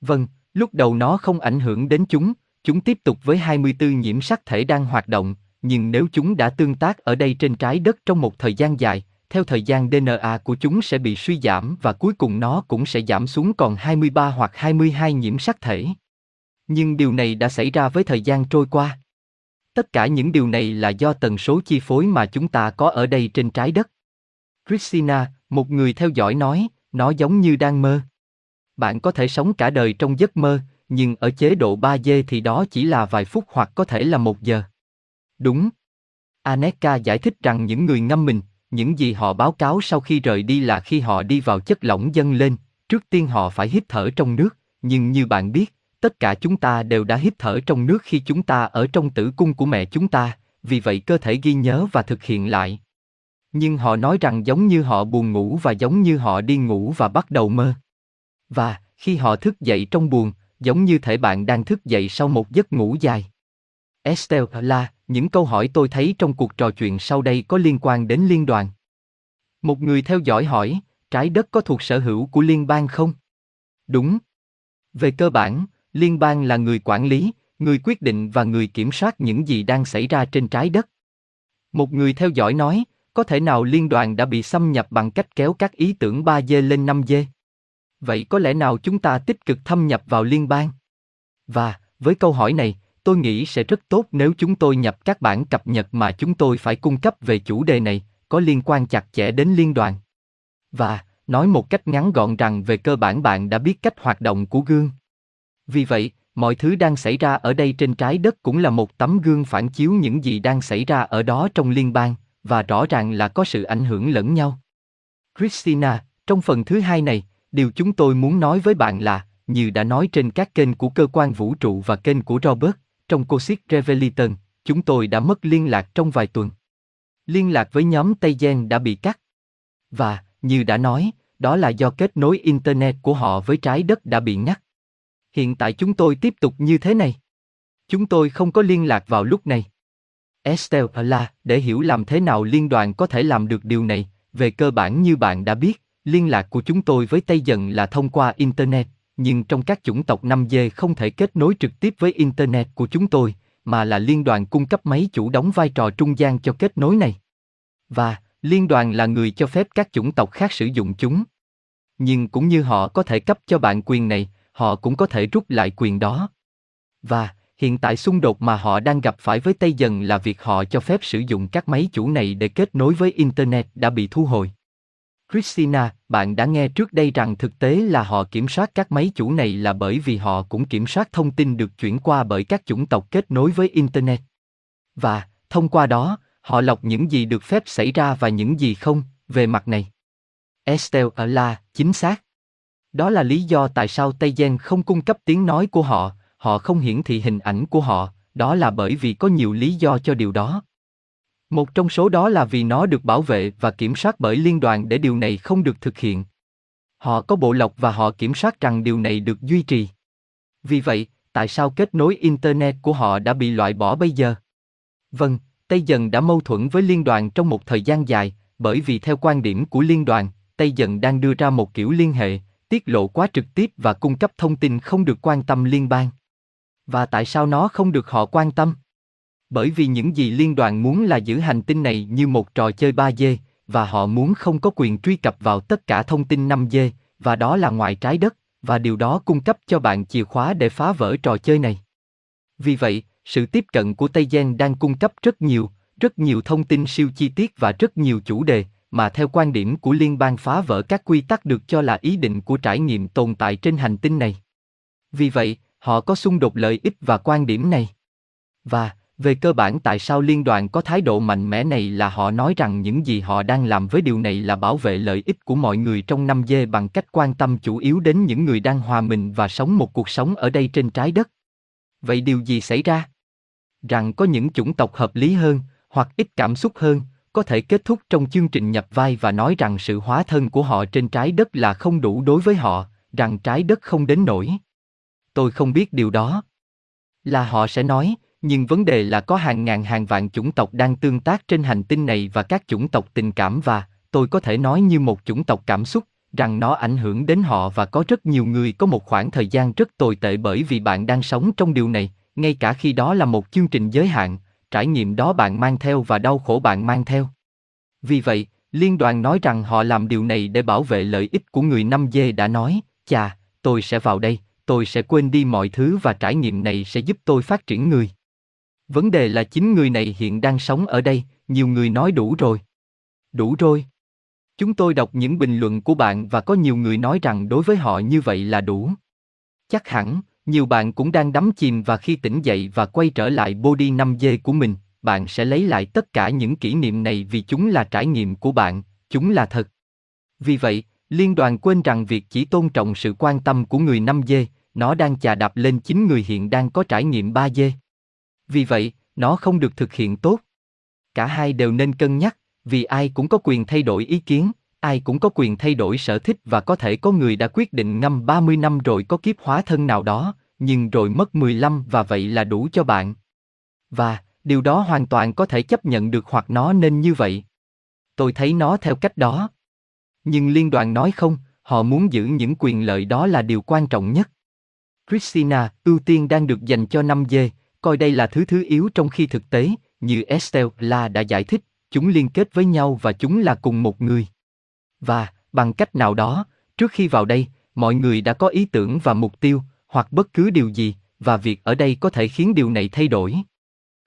Vâng, lúc đầu nó không ảnh hưởng đến chúng, chúng tiếp tục với 24 nhiễm sắc thể đang hoạt động, nhưng nếu chúng đã tương tác ở đây trên trái đất trong một thời gian dài, theo thời gian DNA của chúng sẽ bị suy giảm và cuối cùng nó cũng sẽ giảm xuống còn 23 hoặc 22 nhiễm sắc thể. Nhưng điều này đã xảy ra với thời gian trôi qua. Tất cả những điều này là do tần số chi phối mà chúng ta có ở đây trên trái đất. Christina, một người theo dõi nói, nó giống như đang mơ. Bạn có thể sống cả đời trong giấc mơ, nhưng ở chế độ 3D thì đó chỉ là vài phút hoặc có thể là một giờ. Đúng. Aneka giải thích rằng những người ngâm mình, những gì họ báo cáo sau khi rời đi là khi họ đi vào chất lỏng dâng lên, trước tiên họ phải hít thở trong nước, nhưng như bạn biết, tất cả chúng ta đều đã hít thở trong nước khi chúng ta ở trong tử cung của mẹ chúng ta, vì vậy cơ thể ghi nhớ và thực hiện lại. Nhưng họ nói rằng giống như họ buồn ngủ và giống như họ đi ngủ và bắt đầu mơ. Và, khi họ thức dậy trong buồn, giống như thể bạn đang thức dậy sau một giấc ngủ dài. Estelle là, những câu hỏi tôi thấy trong cuộc trò chuyện sau đây có liên quan đến liên đoàn. Một người theo dõi hỏi, trái đất có thuộc sở hữu của liên bang không? Đúng. Về cơ bản, liên bang là người quản lý, người quyết định và người kiểm soát những gì đang xảy ra trên trái đất. Một người theo dõi nói, có thể nào liên đoàn đã bị xâm nhập bằng cách kéo các ý tưởng 3D lên 5D? Vậy có lẽ nào chúng ta tích cực thâm nhập vào liên bang? Và, với câu hỏi này, tôi nghĩ sẽ rất tốt nếu chúng tôi nhập các bản cập nhật mà chúng tôi phải cung cấp về chủ đề này, có liên quan chặt chẽ đến liên đoàn. Và, nói một cách ngắn gọn rằng về cơ bản bạn đã biết cách hoạt động của gương. Vì vậy, mọi thứ đang xảy ra ở đây trên trái đất cũng là một tấm gương phản chiếu những gì đang xảy ra ở đó trong liên bang, và rõ ràng là có sự ảnh hưởng lẫn nhau. Christina, trong phần thứ hai này, điều chúng tôi muốn nói với bạn là, như đã nói trên các kênh của cơ quan vũ trụ và kênh của Robert, trong Cosic Revelation, chúng tôi đã mất liên lạc trong vài tuần. Liên lạc với nhóm Tây Gen đã bị cắt. Và, như đã nói, đó là do kết nối Internet của họ với trái đất đã bị ngắt. Hiện tại chúng tôi tiếp tục như thế này. Chúng tôi không có liên lạc vào lúc này. Estelle là, để hiểu làm thế nào liên đoàn có thể làm được điều này, về cơ bản như bạn đã biết, liên lạc của chúng tôi với Tây Dần là thông qua Internet, nhưng trong các chủng tộc 5G không thể kết nối trực tiếp với Internet của chúng tôi, mà là liên đoàn cung cấp máy chủ đóng vai trò trung gian cho kết nối này. Và, liên đoàn là người cho phép các chủng tộc khác sử dụng chúng. Nhưng cũng như họ có thể cấp cho bạn quyền này, họ cũng có thể rút lại quyền đó. Và, hiện tại xung đột mà họ đang gặp phải với Tây Dần là việc họ cho phép sử dụng các máy chủ này để kết nối với Internet đã bị thu hồi. Christina, bạn đã nghe trước đây rằng thực tế là họ kiểm soát các máy chủ này là bởi vì họ cũng kiểm soát thông tin được chuyển qua bởi các chủng tộc kết nối với Internet. Và, thông qua đó, họ lọc những gì được phép xảy ra và những gì không, về mặt này. Estelle ở là, chính xác. Đó là lý do tại sao Tây Gen không cung cấp tiếng nói của họ, họ không hiển thị hình ảnh của họ, đó là bởi vì có nhiều lý do cho điều đó. Một trong số đó là vì nó được bảo vệ và kiểm soát bởi liên đoàn để điều này không được thực hiện. Họ có bộ lọc và họ kiểm soát rằng điều này được duy trì. Vì vậy, tại sao kết nối Internet của họ đã bị loại bỏ bây giờ? Vâng, Tây Dần đã mâu thuẫn với liên đoàn trong một thời gian dài, bởi vì theo quan điểm của liên đoàn, Tây Dần đang đưa ra một kiểu liên hệ, tiết lộ quá trực tiếp và cung cấp thông tin không được quan tâm liên bang. Và tại sao nó không được họ quan tâm? Bởi vì những gì liên đoàn muốn là giữ hành tinh này như một trò chơi 3D, và họ muốn không có quyền truy cập vào tất cả thông tin 5D, và đó là ngoài trái đất, và điều đó cung cấp cho bạn chìa khóa để phá vỡ trò chơi này. Vì vậy, sự tiếp cận của Tây Gen đang cung cấp rất nhiều, rất nhiều thông tin siêu chi tiết và rất nhiều chủ đề, mà theo quan điểm của liên bang phá vỡ các quy tắc được cho là ý định của trải nghiệm tồn tại trên hành tinh này. Vì vậy, họ có xung đột lợi ích và quan điểm này. Và, về cơ bản tại sao liên đoàn có thái độ mạnh mẽ này là họ nói rằng những gì họ đang làm với điều này là bảo vệ lợi ích của mọi người trong năm dê bằng cách quan tâm chủ yếu đến những người đang hòa mình và sống một cuộc sống ở đây trên trái đất. Vậy điều gì xảy ra? Rằng có những chủng tộc hợp lý hơn, hoặc ít cảm xúc hơn, có thể kết thúc trong chương trình nhập vai và nói rằng sự hóa thân của họ trên trái đất là không đủ đối với họ, rằng trái đất không đến nổi. Tôi không biết điều đó. Là họ sẽ nói, nhưng vấn đề là có hàng ngàn hàng vạn chủng tộc đang tương tác trên hành tinh này và các chủng tộc tình cảm và, tôi có thể nói như một chủng tộc cảm xúc, rằng nó ảnh hưởng đến họ và có rất nhiều người có một khoảng thời gian rất tồi tệ bởi vì bạn đang sống trong điều này, ngay cả khi đó là một chương trình giới hạn, trải nghiệm đó bạn mang theo và đau khổ bạn mang theo. Vì vậy, liên đoàn nói rằng họ làm điều này để bảo vệ lợi ích của người năm dê đã nói, chà, tôi sẽ vào đây, tôi sẽ quên đi mọi thứ và trải nghiệm này sẽ giúp tôi phát triển người. Vấn đề là chính người này hiện đang sống ở đây, nhiều người nói đủ rồi. Đủ rồi. Chúng tôi đọc những bình luận của bạn và có nhiều người nói rằng đối với họ như vậy là đủ. Chắc hẳn, nhiều bạn cũng đang đắm chìm và khi tỉnh dậy và quay trở lại body 5G của mình, bạn sẽ lấy lại tất cả những kỷ niệm này vì chúng là trải nghiệm của bạn, chúng là thật. Vì vậy, liên đoàn quên rằng việc chỉ tôn trọng sự quan tâm của người 5G, nó đang chà đạp lên chính người hiện đang có trải nghiệm 3G. Vì vậy, nó không được thực hiện tốt. Cả hai đều nên cân nhắc, vì ai cũng có quyền thay đổi ý kiến, ai cũng có quyền thay đổi sở thích và có thể có người đã quyết định ngâm 30 năm rồi có kiếp hóa thân nào đó, nhưng rồi mất 15 và vậy là đủ cho bạn. Và, Điều đó hoàn toàn có thể chấp nhận được hoặc nó nên như vậy. Tôi thấy nó theo cách đó. Nhưng liên đoàn nói không, họ muốn giữ những quyền lợi đó là điều quan trọng nhất. Christina, ưu tiên đang được dành cho 5 dê, coi đây là thứ thứ yếu trong khi thực tế, như Estelle La đã giải thích, chúng liên kết với nhau và chúng là cùng một người. Và, bằng cách nào đó, trước khi vào đây, mọi người đã có ý tưởng và mục tiêu, hoặc bất cứ điều gì, và việc ở đây có thể khiến điều này thay đổi.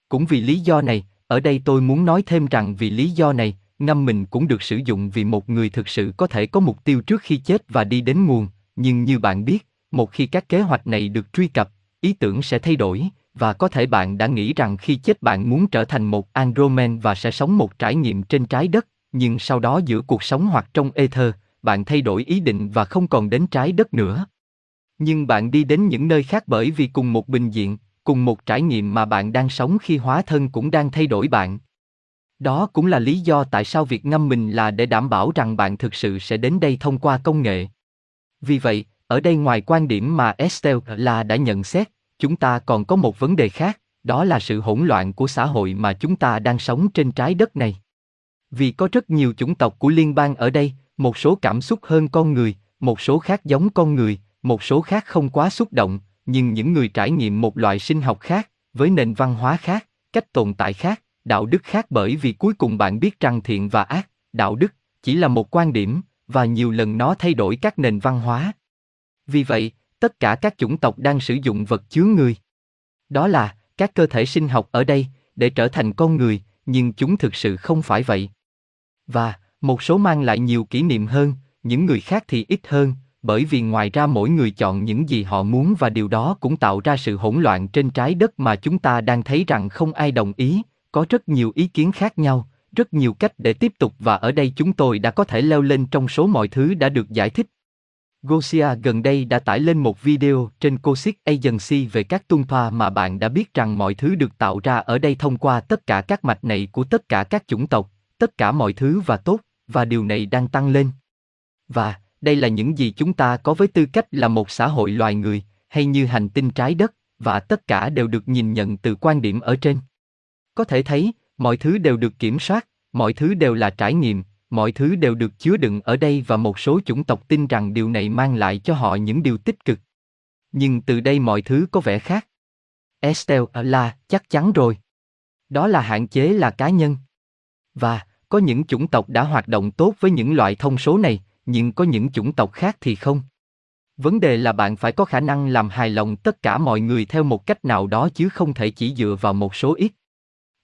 Cũng vì lý do này, ở đây tôi muốn nói thêm rằng vì lý do này, ngâm mình cũng được sử dụng vì một người thực sự có thể có mục tiêu trước khi chết và đi đến nguồn, nhưng như bạn biết, một khi các kế hoạch này được truy cập, ý tưởng sẽ thay đổi, và có thể bạn đã nghĩ rằng khi chết bạn muốn trở thành một Andromen và sẽ sống một trải nghiệm trên trái đất, nhưng sau đó giữa cuộc sống hoặc trong ether, bạn thay đổi ý định và không còn đến trái đất nữa. Nhưng bạn đi đến những nơi khác bởi vì cùng một bình diện, cùng một trải nghiệm mà bạn đang sống khi hóa thân cũng đang thay đổi bạn. Đó cũng là lý do tại sao việc ngâm mình là để đảm bảo rằng bạn thực sự sẽ đến đây thông qua công nghệ. Vì vậy, ở đây ngoài quan điểm mà Estelle là đã nhận xét, chúng ta còn có một vấn đề khác, đó là sự hỗn loạn của xã hội mà chúng ta đang sống trên trái đất này. Vì có rất nhiều chủng tộc của liên bang ở đây, một số cảm xúc hơn con người, một số khác giống con người, một số khác không quá xúc động, nhưng những người trải nghiệm một loại sinh học khác, với nền văn hóa khác, cách tồn tại khác, đạo đức khác bởi vì cuối cùng bạn biết rằng thiện và ác, đạo đức chỉ là một quan điểm và nhiều lần nó thay đổi các nền văn hóa. Vì vậy, tất cả các chủng tộc đang sử dụng vật chứa người. Đó là các cơ thể sinh học ở đây để trở thành con người, nhưng chúng thực sự không phải vậy. Và một số mang lại nhiều kỷ niệm hơn, những người khác thì ít hơn, bởi vì ngoài ra mỗi người chọn những gì họ muốn và điều đó cũng tạo ra sự hỗn loạn trên trái đất mà chúng ta đang thấy rằng không ai đồng ý, có rất nhiều ý kiến khác nhau, rất nhiều cách để tiếp tục và ở đây chúng tôi đã có thể leo lên trong số mọi thứ đã được giải thích. Gosia gần đây đã tải lên một video trên Cosic Agency về các tuân mà bạn đã biết rằng mọi thứ được tạo ra ở đây thông qua tất cả các mạch này của tất cả các chủng tộc, tất cả mọi thứ và tốt, và điều này đang tăng lên. Và, đây là những gì chúng ta có với tư cách là một xã hội loài người, hay như hành tinh trái đất, và tất cả đều được nhìn nhận từ quan điểm ở trên. Có thể thấy, mọi thứ đều được kiểm soát, mọi thứ đều là trải nghiệm, mọi thứ đều được chứa đựng ở đây và một số chủng tộc tin rằng điều này mang lại cho họ những điều tích cực. Nhưng từ đây mọi thứ có vẻ khác. Estelle à, là chắc chắn rồi. Đó là hạn chế là cá nhân. Và, có những chủng tộc đã hoạt động tốt với những loại thông số này, nhưng có những chủng tộc khác thì không. Vấn đề là bạn phải có khả năng làm hài lòng tất cả mọi người theo một cách nào đó chứ không thể chỉ dựa vào một số ít.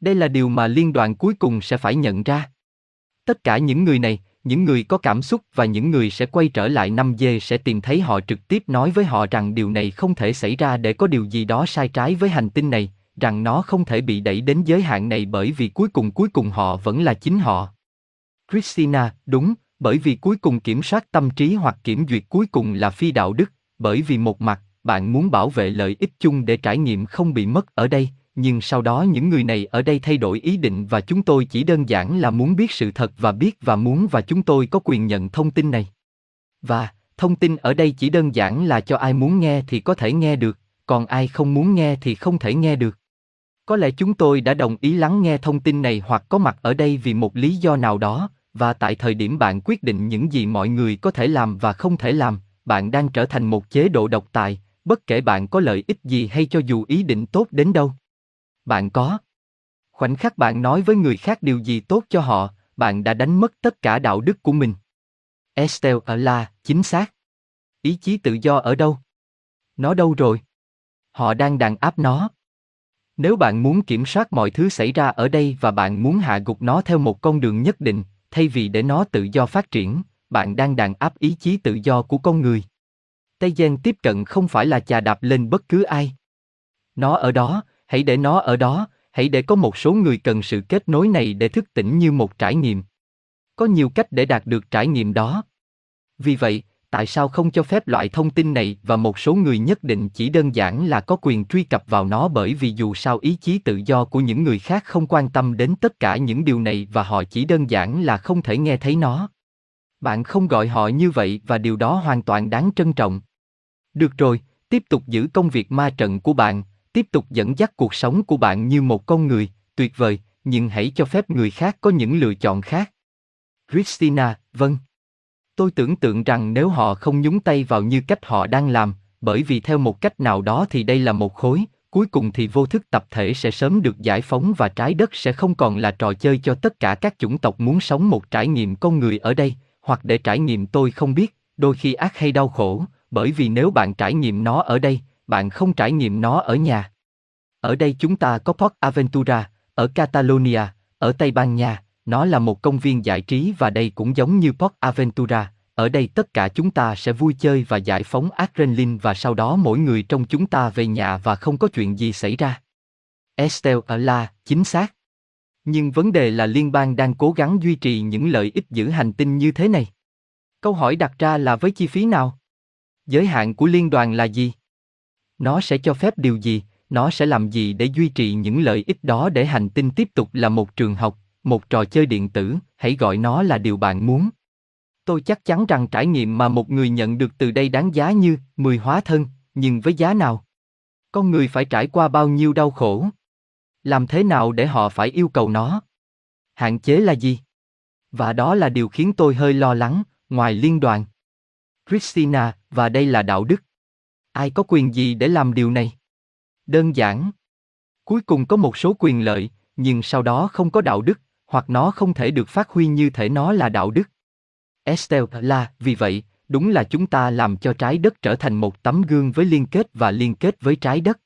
Đây là điều mà liên đoàn cuối cùng sẽ phải nhận ra. Tất cả những người này, những người có cảm xúc và những người sẽ quay trở lại năm dê sẽ tìm thấy họ trực tiếp nói với họ rằng điều này không thể xảy ra để có điều gì đó sai trái với hành tinh này, rằng nó không thể bị đẩy đến giới hạn này bởi vì cuối cùng cuối cùng họ vẫn là chính họ. Christina, đúng, bởi vì cuối cùng kiểm soát tâm trí hoặc kiểm duyệt cuối cùng là phi đạo đức, bởi vì một mặt, bạn muốn bảo vệ lợi ích chung để trải nghiệm không bị mất ở đây, nhưng sau đó những người này ở đây thay đổi ý định và chúng tôi chỉ đơn giản là muốn biết sự thật và biết và muốn và chúng tôi có quyền nhận thông tin này. Và, thông tin ở đây chỉ đơn giản là cho ai muốn nghe thì có thể nghe được, còn ai không muốn nghe thì không thể nghe được. Có lẽ chúng tôi đã đồng ý lắng nghe thông tin này hoặc có mặt ở đây vì một lý do nào đó, và tại thời điểm bạn quyết định những gì mọi người có thể làm và không thể làm, bạn đang trở thành một chế độ độc tài, bất kể bạn có lợi ích gì hay cho dù ý định tốt đến đâu. Bạn có. Khoảnh khắc bạn nói với người khác điều gì tốt cho họ, bạn đã đánh mất tất cả đạo đức của mình. Estelle ở là, chính xác. Ý chí tự do ở đâu? Nó đâu rồi? Họ đang đàn áp nó. Nếu bạn muốn kiểm soát mọi thứ xảy ra ở đây và bạn muốn hạ gục nó theo một con đường nhất định, thay vì để nó tự do phát triển, bạn đang đàn áp ý chí tự do của con người. Tây Gen tiếp cận không phải là chà đạp lên bất cứ ai. Nó ở đó, hãy để nó ở đó, hãy để có một số người cần sự kết nối này để thức tỉnh như một trải nghiệm. Có nhiều cách để đạt được trải nghiệm đó. Vì vậy, tại sao không cho phép loại thông tin này và một số người nhất định chỉ đơn giản là có quyền truy cập vào nó bởi vì dù sao ý chí tự do của những người khác không quan tâm đến tất cả những điều này và họ chỉ đơn giản là không thể nghe thấy nó bạn không gọi họ như vậy và điều đó hoàn toàn đáng trân trọng được rồi tiếp tục giữ công việc ma trận của bạn tiếp tục dẫn dắt cuộc sống của bạn như một con người tuyệt vời, nhưng hãy cho phép người khác có những lựa chọn khác. Christina, vâng. Tôi tưởng tượng rằng nếu họ không nhúng tay vào như cách họ đang làm, bởi vì theo một cách nào đó thì đây là một khối, cuối cùng thì vô thức tập thể sẽ sớm được giải phóng và trái đất sẽ không còn là trò chơi cho tất cả các chủng tộc muốn sống một trải nghiệm con người ở đây, hoặc để trải nghiệm tôi không biết, đôi khi ác hay đau khổ, bởi vì nếu bạn trải nghiệm nó ở đây, bạn không trải nghiệm nó ở nhà. Ở đây chúng ta có Port Aventura, ở Catalonia, ở Tây Ban Nha, nó là một công viên giải trí và đây cũng giống như Port Aventura, ở đây tất cả chúng ta sẽ vui chơi và giải phóng adrenaline và sau đó mỗi người trong chúng ta về nhà và không có chuyện gì xảy ra. Estelle ở La, chính xác. Nhưng vấn đề là liên bang đang cố gắng duy trì những lợi ích giữ hành tinh như thế này. Câu hỏi đặt ra là với chi phí nào? Giới hạn của liên đoàn là gì? Nó sẽ cho phép điều gì? Nó sẽ làm gì để duy trì những lợi ích đó để hành tinh tiếp tục là một trường học, một trò chơi điện tử, hãy gọi nó là điều bạn muốn. Tôi chắc chắn rằng trải nghiệm mà một người nhận được từ đây đáng giá như 10 hóa thân, nhưng với giá nào? Con người phải trải qua bao nhiêu đau khổ? Làm thế nào để họ phải yêu cầu nó? Hạn chế là gì? Và đó là điều khiến tôi hơi lo lắng, ngoài liên đoàn. Christina, và đây là đạo đức. Ai có quyền gì để làm điều này? Đơn giản. Cuối cùng có một số quyền lợi, nhưng sau đó không có đạo đức, hoặc nó không thể được phát huy như thể nó là đạo đức. Estelle là, vì vậy, đúng là chúng ta làm cho trái đất trở thành một tấm gương với liên kết và liên kết với trái đất.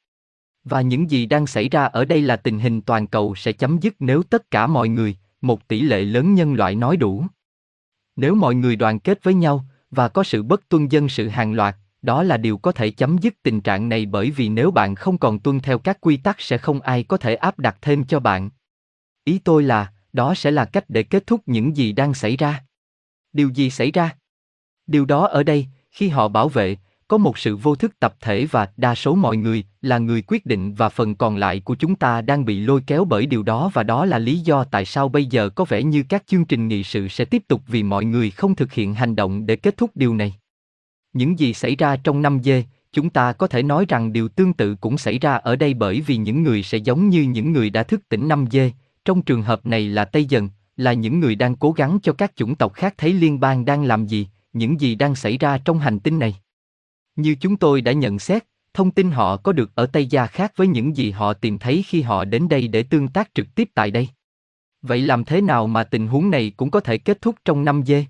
Và những gì đang xảy ra ở đây là tình hình toàn cầu sẽ chấm dứt nếu tất cả mọi người, một tỷ lệ lớn nhân loại nói đủ. Nếu mọi người đoàn kết với nhau và có sự bất tuân dân sự hàng loạt, đó là điều có thể chấm dứt tình trạng này bởi vì nếu bạn không còn tuân theo các quy tắc sẽ không ai có thể áp đặt thêm cho bạn. Ý tôi là, đó sẽ là cách để kết thúc những gì đang xảy ra. Điều gì xảy ra? Điều đó ở đây, khi họ bảo vệ, có một sự vô thức tập thể và đa số mọi người là người quyết định và phần còn lại của chúng ta đang bị lôi kéo bởi điều đó và đó là lý do tại sao bây giờ có vẻ như các chương trình nghị sự sẽ tiếp tục vì mọi người không thực hiện hành động để kết thúc điều này. Những gì xảy ra trong năm dê, chúng ta có thể nói rằng điều tương tự cũng xảy ra ở đây bởi vì những người sẽ giống như những người đã thức tỉnh năm dê, trong trường hợp này là Tây Dần, là những người đang cố gắng cho các chủng tộc khác thấy liên bang đang làm gì, những gì đang xảy ra trong hành tinh này. Như chúng tôi đã nhận xét, thông tin họ có được ở Tây Gia khác với những gì họ tìm thấy khi họ đến đây để tương tác trực tiếp tại đây. Vậy làm thế nào mà tình huống này cũng có thể kết thúc trong năm dê?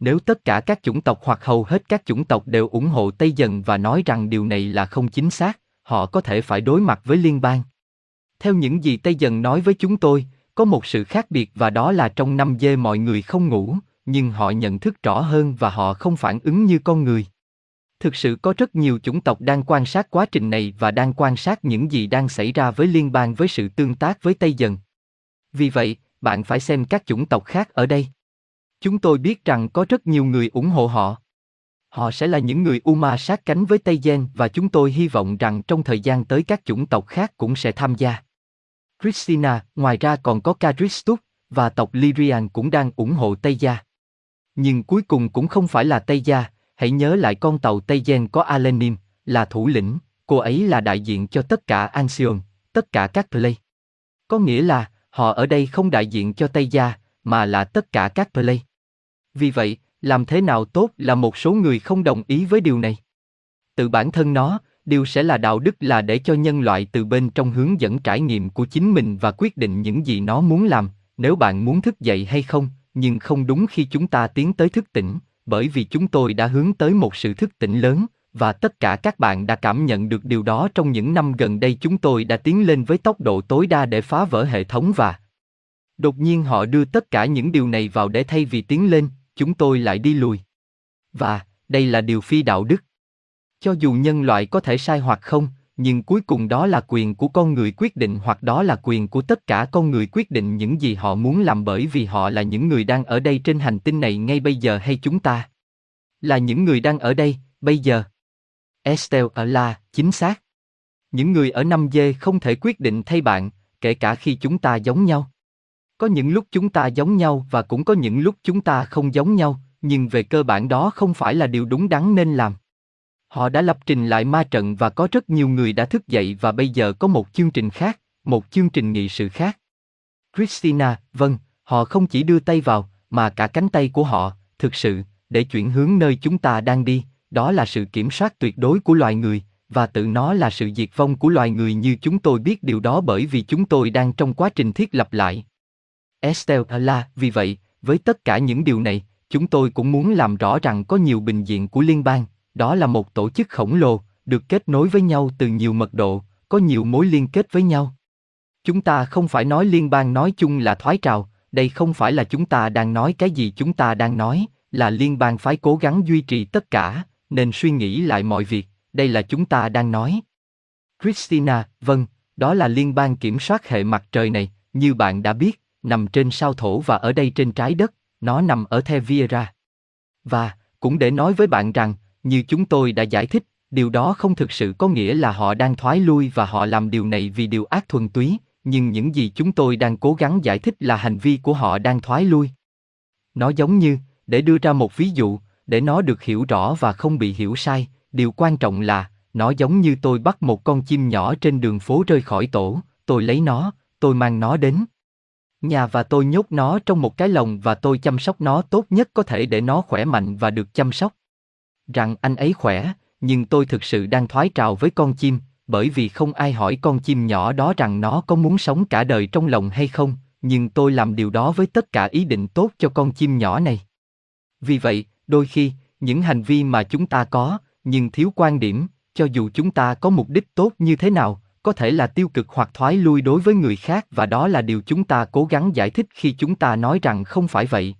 Nếu tất cả các chủng tộc hoặc hầu hết các chủng tộc đều ủng hộ Tây Dần và nói rằng điều này là không chính xác, họ có thể phải đối mặt với liên bang. Theo những gì Tây Dần nói với chúng tôi, có một sự khác biệt và đó là trong năm dê mọi người không ngủ, nhưng họ nhận thức rõ hơn và họ không phản ứng như con người. Thực sự có rất nhiều chủng tộc đang quan sát quá trình này và đang quan sát những gì đang xảy ra với liên bang với sự tương tác với Tây Dần. Vì vậy, bạn phải xem các chủng tộc khác ở đây. Chúng tôi biết rằng có rất nhiều người ủng hộ họ. Họ sẽ là những người Uma sát cánh với Tây Gen và chúng tôi hy vọng rằng trong thời gian tới các chủng tộc khác cũng sẽ tham gia. Christina, ngoài ra còn có Kadristuk, và tộc Lyrian cũng đang ủng hộ Tây Gia. Nhưng cuối cùng cũng không phải là Tây Gia, hãy nhớ lại con tàu Tây Gen có Alenim, là thủ lĩnh, cô ấy là đại diện cho tất cả Anxion, tất cả các Play. Có nghĩa là, họ ở đây không đại diện cho Tây Gia, mà là tất cả các Play. Vì vậy, làm thế nào tốt là một số người không đồng ý với điều này. Tự bản thân nó, điều sẽ là đạo đức là để cho nhân loại từ bên trong hướng dẫn trải nghiệm của chính mình và quyết định những gì nó muốn làm, nếu bạn muốn thức dậy hay không, nhưng không đúng khi chúng ta tiến tới thức tỉnh, bởi vì chúng tôi đã hướng tới một sự thức tỉnh lớn, và tất cả các bạn đã cảm nhận được điều đó trong những năm gần đây chúng tôi đã tiến lên với tốc độ tối đa để phá vỡ hệ thống và đột nhiên họ đưa tất cả những điều này vào để thay vì tiến lên, chúng tôi lại đi lùi. Và, đây là điều phi đạo đức. Cho dù nhân loại có thể sai hoặc không, nhưng cuối cùng đó là quyền của con người quyết định hoặc đó là quyền của tất cả con người quyết định những gì họ muốn làm bởi vì họ là những người đang ở đây trên hành tinh này ngay bây giờ hay chúng ta. Là những người đang ở đây, bây giờ. Estelle ở La, chính xác. Những người ở năm dê không thể quyết định thay bạn, kể cả khi chúng ta giống nhau. Có những lúc chúng ta giống nhau và cũng có những lúc chúng ta không giống nhau, nhưng về cơ bản đó không phải là điều đúng đắn nên làm. Họ đã lập trình lại ma trận và có rất nhiều người đã thức dậy và bây giờ có một chương trình khác, một chương trình nghị sự khác. Christina, vâng, họ không chỉ đưa tay vào, mà cả cánh tay của họ, thực sự, để chuyển hướng nơi chúng ta đang đi, đó là sự kiểm soát tuyệt đối của loài người, và tự nó là sự diệt vong của loài người như chúng tôi biết điều đó bởi vì chúng tôi đang trong quá trình thiết lập lại. Estelle là, vì vậy, với tất cả những điều này, chúng tôi cũng muốn làm rõ rằng có nhiều bình diện của liên bang, đó là một tổ chức khổng lồ, được kết nối với nhau từ nhiều mật độ, có nhiều mối liên kết với nhau. Chúng ta không phải nói liên bang nói chung là thoái trào, đây không phải là chúng ta đang nói cái gì chúng ta đang nói, là liên bang phải cố gắng duy trì tất cả, nên suy nghĩ lại mọi việc, đây là chúng ta đang nói. Christina, vâng, đó là liên bang kiểm soát hệ mặt trời này, như bạn đã biết, nằm trên sao thổ và ở đây trên trái đất, nó nằm ở The Viera. Và, cũng để nói với bạn rằng, như chúng tôi đã giải thích, điều đó không thực sự có nghĩa là họ đang thoái lui và họ làm điều này vì điều ác thuần túy, nhưng những gì chúng tôi đang cố gắng giải thích là hành vi của họ đang thoái lui. Nó giống như, để đưa ra một ví dụ, để nó được hiểu rõ và không bị hiểu sai, điều quan trọng là, nó giống như tôi bắt một con chim nhỏ trên đường phố rơi khỏi tổ, tôi lấy nó, tôi mang nó đến nhà và tôi nhốt nó trong một cái lồng và tôi chăm sóc nó tốt nhất có thể để nó khỏe mạnh và được chăm sóc. Rằng anh ấy khỏe, nhưng tôi thực sự đang thoái trào với con chim, bởi vì không ai hỏi con chim nhỏ đó rằng nó có muốn sống cả đời trong lồng hay không, nhưng tôi làm điều đó với tất cả ý định tốt cho con chim nhỏ này. Vì vậy, đôi khi, những hành vi mà chúng ta có, nhưng thiếu quan điểm, cho dù chúng ta có mục đích tốt như thế nào, có thể là tiêu cực hoặc thoái lui đối với người khác và đó là điều chúng ta cố gắng giải thích khi chúng ta nói rằng không phải vậy.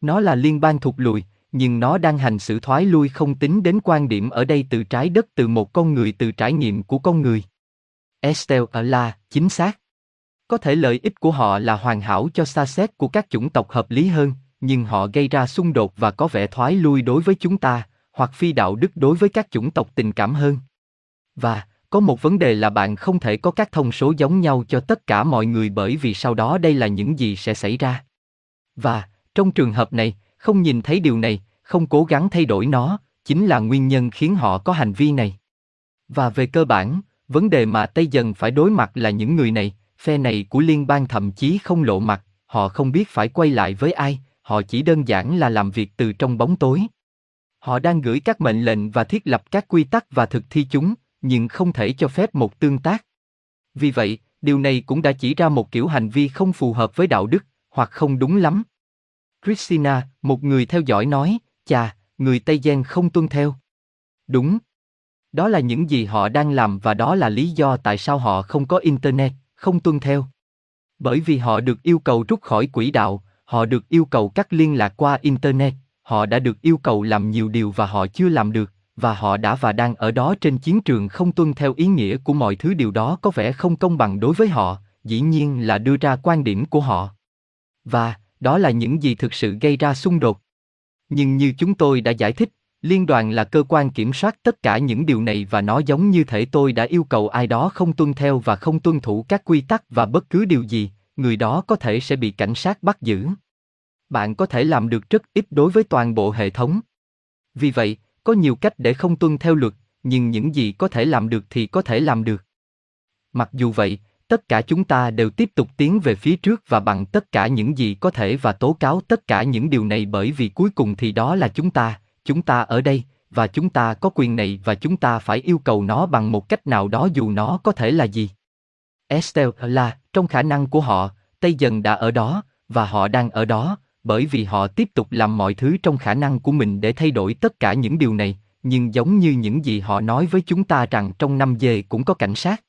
Nó là liên bang thụt lùi, nhưng nó đang hành xử thoái lui không tính đến quan điểm ở đây từ trái đất từ một con người từ trải nghiệm của con người. Estelle ở la chính xác. Có thể lợi ích của họ là hoàn hảo cho xa xét của các chủng tộc hợp lý hơn, nhưng họ gây ra xung đột và có vẻ thoái lui đối với chúng ta, hoặc phi đạo đức đối với các chủng tộc tình cảm hơn. Và, có một vấn đề là bạn không thể có các thông số giống nhau cho tất cả mọi người bởi vì sau đó đây là những gì sẽ xảy ra. Và, trong trường hợp này, không nhìn thấy điều này, không cố gắng thay đổi nó, chính là nguyên nhân khiến họ có hành vi này. Và về cơ bản, vấn đề mà Tây dần phải đối mặt là những người này, phe này của liên bang thậm chí không lộ mặt, họ không biết phải quay lại với ai, họ chỉ đơn giản là làm việc từ trong bóng tối. Họ đang gửi các mệnh lệnh và thiết lập các quy tắc và thực thi chúng, nhưng không thể cho phép một tương tác. Vì vậy, điều này cũng đã chỉ ra một kiểu hành vi không phù hợp với đạo đức, hoặc không đúng lắm. Christina, một người theo dõi nói, chà, người Tây Giang không tuân theo. Đúng. Đó là những gì họ đang làm và đó là lý do tại sao họ không có Internet, không tuân theo. Bởi vì họ được yêu cầu rút khỏi quỹ đạo, họ được yêu cầu cắt liên lạc qua Internet, họ đã được yêu cầu làm nhiều điều và họ chưa làm được, và họ đã và đang ở đó trên chiến trường không tuân theo ý nghĩa của mọi thứ điều đó có vẻ không công bằng đối với họ, dĩ nhiên là đưa ra quan điểm của họ. Và, đó là những gì thực sự gây ra xung đột. Nhưng như chúng tôi đã giải thích, liên đoàn là cơ quan kiểm soát tất cả những điều này và nó giống như thể tôi đã yêu cầu ai đó không tuân theo và không tuân thủ các quy tắc và bất cứ điều gì, người đó có thể sẽ bị cảnh sát bắt giữ. Bạn có thể làm được rất ít đối với toàn bộ hệ thống. Vì vậy, có nhiều cách để không tuân theo luật, nhưng những gì có thể làm được thì có thể làm được. Mặc dù vậy, tất cả chúng ta đều tiếp tục tiến về phía trước và bằng tất cả những gì có thể và tố cáo tất cả những điều này bởi vì cuối cùng thì đó là chúng ta, chúng ta ở đây, và chúng ta có quyền này và chúng ta phải yêu cầu nó bằng một cách nào đó dù nó có thể là gì. Estelle là, trong khả năng của họ, Tây dần đã ở đó, và họ đang ở đó, bởi vì họ tiếp tục làm mọi thứ trong khả năng của mình để thay đổi tất cả những điều này, nhưng giống như những gì họ nói với chúng ta rằng trong năm dê cũng có cảnh sát.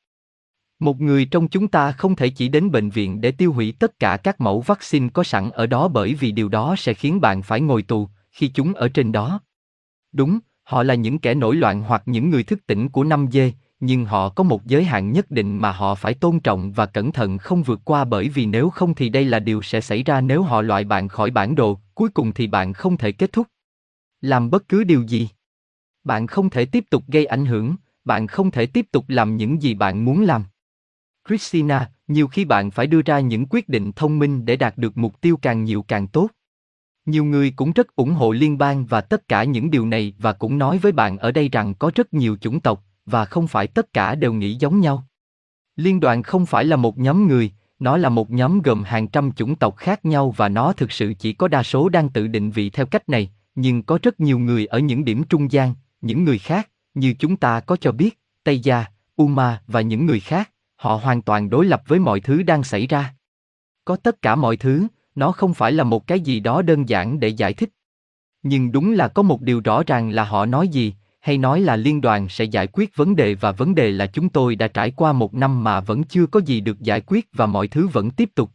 Một người trong chúng ta không thể chỉ đến bệnh viện để tiêu hủy tất cả các mẫu vaccine có sẵn ở đó bởi vì điều đó sẽ khiến bạn phải ngồi tù khi chúng ở trên đó. Đúng, họ là những kẻ nổi loạn hoặc những người thức tỉnh của năm dê, nhưng họ có một giới hạn nhất định mà họ phải tôn trọng và cẩn thận không vượt qua bởi vì nếu không thì đây là điều sẽ xảy ra nếu họ loại bạn khỏi bản đồ, cuối cùng thì bạn không thể kết thúc. Làm bất cứ điều gì. Bạn không thể tiếp tục gây ảnh hưởng, bạn không thể tiếp tục làm những gì bạn muốn làm. Christina, nhiều khi bạn phải đưa ra những quyết định thông minh để đạt được mục tiêu càng nhiều càng tốt. Nhiều người cũng rất ủng hộ liên bang và tất cả những điều này và cũng nói với bạn ở đây rằng có rất nhiều chủng tộc, và không phải tất cả đều nghĩ giống nhau. Liên đoàn không phải là một nhóm người, nó là một nhóm gồm hàng trăm chủng tộc khác nhau và nó thực sự chỉ có đa số đang tự định vị theo cách này, nhưng có rất nhiều người ở những điểm trung gian, những người khác, như chúng ta có cho biết, Tây Gia, Uma và những người khác, họ hoàn toàn đối lập với mọi thứ đang xảy ra. Có tất cả mọi thứ, nó không phải là một cái gì đó đơn giản để giải thích. Nhưng đúng là có một điều rõ ràng là họ nói gì, hay nói là liên đoàn sẽ giải quyết vấn đề và vấn đề là chúng tôi đã trải qua một năm mà vẫn chưa có gì được giải quyết và mọi thứ vẫn tiếp tục.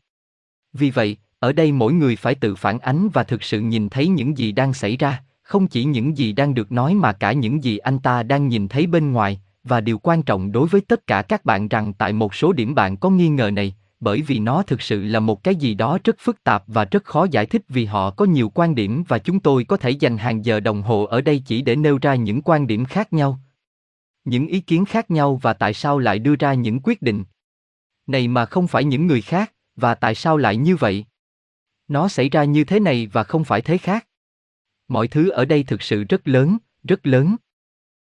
Vì vậy, ở đây mỗi người phải tự phản ánh và thực sự nhìn thấy những gì đang xảy ra, không chỉ những gì đang được nói mà cả những gì anh ta đang nhìn thấy bên ngoài, và điều quan trọng đối với tất cả các bạn rằng tại một số điểm bạn có nghi ngờ này, bởi vì nó thực sự là một cái gì đó rất phức tạp và rất khó giải thích vì họ có nhiều quan điểm và chúng tôi có thể dành hàng giờ đồng hồ ở đây chỉ để nêu ra những quan điểm khác nhau. Những ý kiến khác nhau và tại sao lại đưa ra những quyết định. Này mà không phải những người khác và tại sao lại như vậy? Nó xảy ra như thế này và không phải thế khác. Mọi thứ ở đây thực sự rất lớn rất lớn.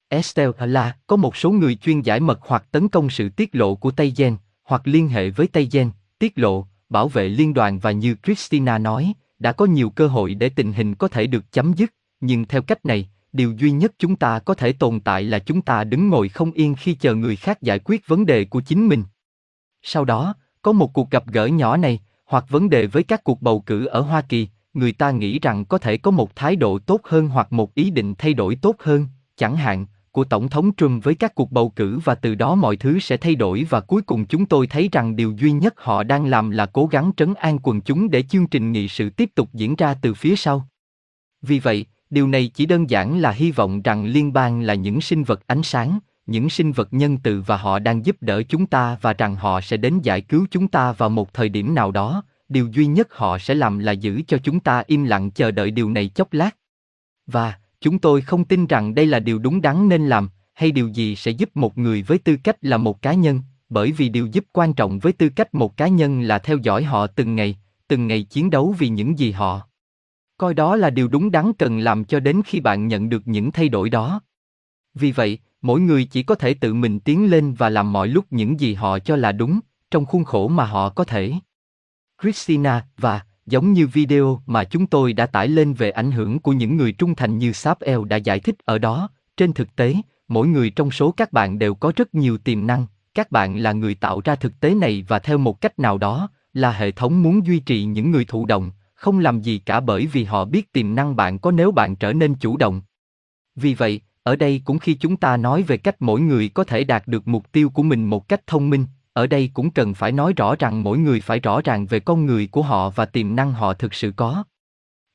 Estelle là có một số người chuyên giải mật hoặc tấn công sự tiết lộ của Tây Gen, hoặc liên hệ với Tây Gen, tiết lộ, bảo vệ liên đoàn và như Christina nói, đã có nhiều cơ hội để tình hình có thể được chấm dứt, nhưng theo cách này, điều duy nhất chúng ta có thể tồn tại là chúng ta đứng ngồi không yên khi chờ người khác giải quyết vấn đề của chính mình. Sau đó, có một cuộc gặp gỡ nhỏ này, hoặc vấn đề với các cuộc bầu cử ở Hoa Kỳ, người ta nghĩ rằng có thể có một thái độ tốt hơn hoặc một ý định thay đổi tốt hơn, chẳng hạn, của Tổng thống Trump với các cuộc bầu cử và từ đó mọi thứ sẽ thay đổi và cuối cùng chúng tôi thấy rằng điều duy nhất họ đang làm là cố gắng trấn an quần chúng để chương trình nghị sự tiếp tục diễn ra từ phía sau. Vì vậy, điều này chỉ đơn giản là hy vọng rằng liên bang là những sinh vật ánh sáng, những sinh vật nhân từ và họ đang giúp đỡ chúng ta và rằng họ sẽ đến giải cứu chúng ta vào một thời điểm nào đó, điều duy nhất họ sẽ làm là giữ cho chúng ta im lặng chờ đợi điều này chốc lát. Và, Chúng tôi không tin rằng đây là điều đúng đắn nên làm, hay điều gì sẽ giúp một người với tư cách là một cá nhân, bởi vì điều giúp quan trọng với tư cách một cá nhân là theo dõi họ từng ngày, từng ngày chiến đấu vì những gì họ coi đó là điều đúng đắn cần làm cho đến khi bạn nhận được những thay đổi đó. Vì vậy, mỗi người chỉ có thể tự mình tiến lên và làm mọi lúc những gì họ cho là đúng, trong khuôn khổ mà họ có thể. Christina và Giống như video mà chúng tôi đã tải lên về ảnh hưởng của những người trung thành như Sapel đã giải thích ở đó, trên thực tế, mỗi người trong số các bạn đều có rất nhiều tiềm năng, các bạn là người tạo ra thực tế này và theo một cách nào đó, là hệ thống muốn duy trì những người thụ động, không làm gì cả bởi vì họ biết tiềm năng bạn có nếu bạn trở nên chủ động. Vì vậy, ở đây cũng khi chúng ta nói về cách mỗi người có thể đạt được mục tiêu của mình một cách thông minh, ở đây cũng cần phải nói rõ rằng mỗi người phải rõ ràng về con người của họ và tiềm năng họ thực sự có.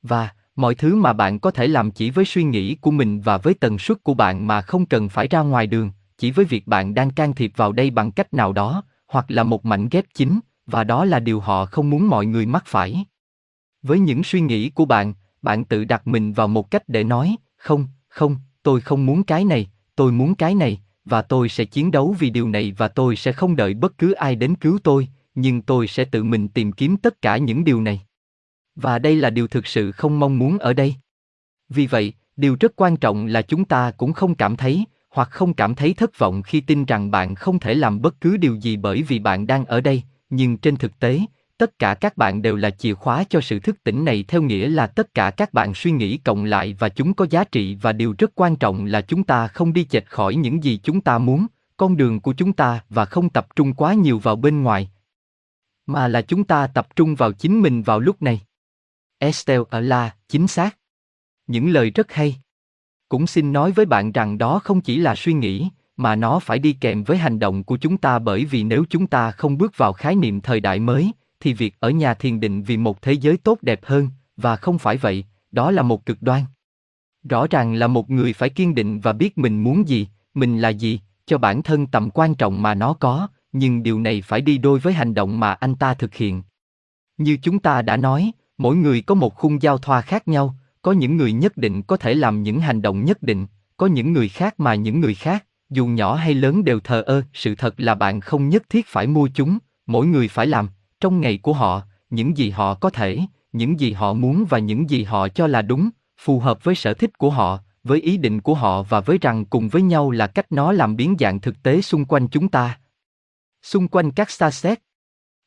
Và, mọi thứ mà bạn có thể làm chỉ với suy nghĩ của mình và với tần suất của bạn mà không cần phải ra ngoài đường, chỉ với việc bạn đang can thiệp vào đây bằng cách nào đó, hoặc là một mảnh ghép chính, và đó là điều họ không muốn mọi người mắc phải. Với những suy nghĩ của bạn bạn tự đặt mình vào một cách để nói, không không, tôi không muốn cái này, tôi muốn cái này và tôi sẽ chiến đấu vì điều này và tôi sẽ không đợi bất cứ ai đến cứu tôi, nhưng tôi sẽ tự mình tìm kiếm tất cả những điều này. Và đây là điều thực sự không mong muốn ở đây. Vì vậy, điều rất quan trọng là chúng ta cũng không cảm thấy hoặc không cảm thấy thất vọng khi tin rằng bạn không thể làm bất cứ điều gì bởi vì bạn đang ở đây, nhưng trên thực tế, tất cả các bạn đều là chìa khóa cho sự thức tỉnh này theo nghĩa là tất cả các bạn suy nghĩ cộng lại và chúng có giá trị và điều rất quan trọng là chúng ta không đi chệch khỏi những gì chúng ta muốn, con đường của chúng ta và không tập trung quá nhiều vào bên ngoài, mà là chúng ta tập trung vào chính mình vào lúc này. Estelle ở la, chính xác. Những lời rất hay. Cũng xin nói với bạn rằng đó không chỉ là suy nghĩ, mà nó phải đi kèm với hành động của chúng ta bởi vì nếu chúng ta không bước vào khái niệm thời đại mới thì việc ở nhà thiền định vì một thế giới tốt đẹp hơn, và không phải vậy, đó là một cực đoan. Rõ ràng là một người phải kiên định và biết mình muốn gì, mình là gì, cho bản thân tầm quan trọng mà nó có, nhưng điều này phải đi đôi với hành động mà anh ta thực hiện. Như chúng ta đã nói, mỗi người có một khung giao thoa khác nhau, có những người nhất định có thể làm những hành động nhất định, có những người khác mà những người khác, dù nhỏ hay lớn đều thờ ơ, sự thật là bạn không nhất thiết phải mua chúng, mỗi người phải làm, trong ngày của họ, những gì họ có thể, những gì họ muốn và những gì họ cho là đúng, phù hợp với sở thích của họ, với ý định của họ và với rằng cùng với nhau là cách nó làm biến dạng thực tế xung quanh chúng ta. xung quanh các xa xét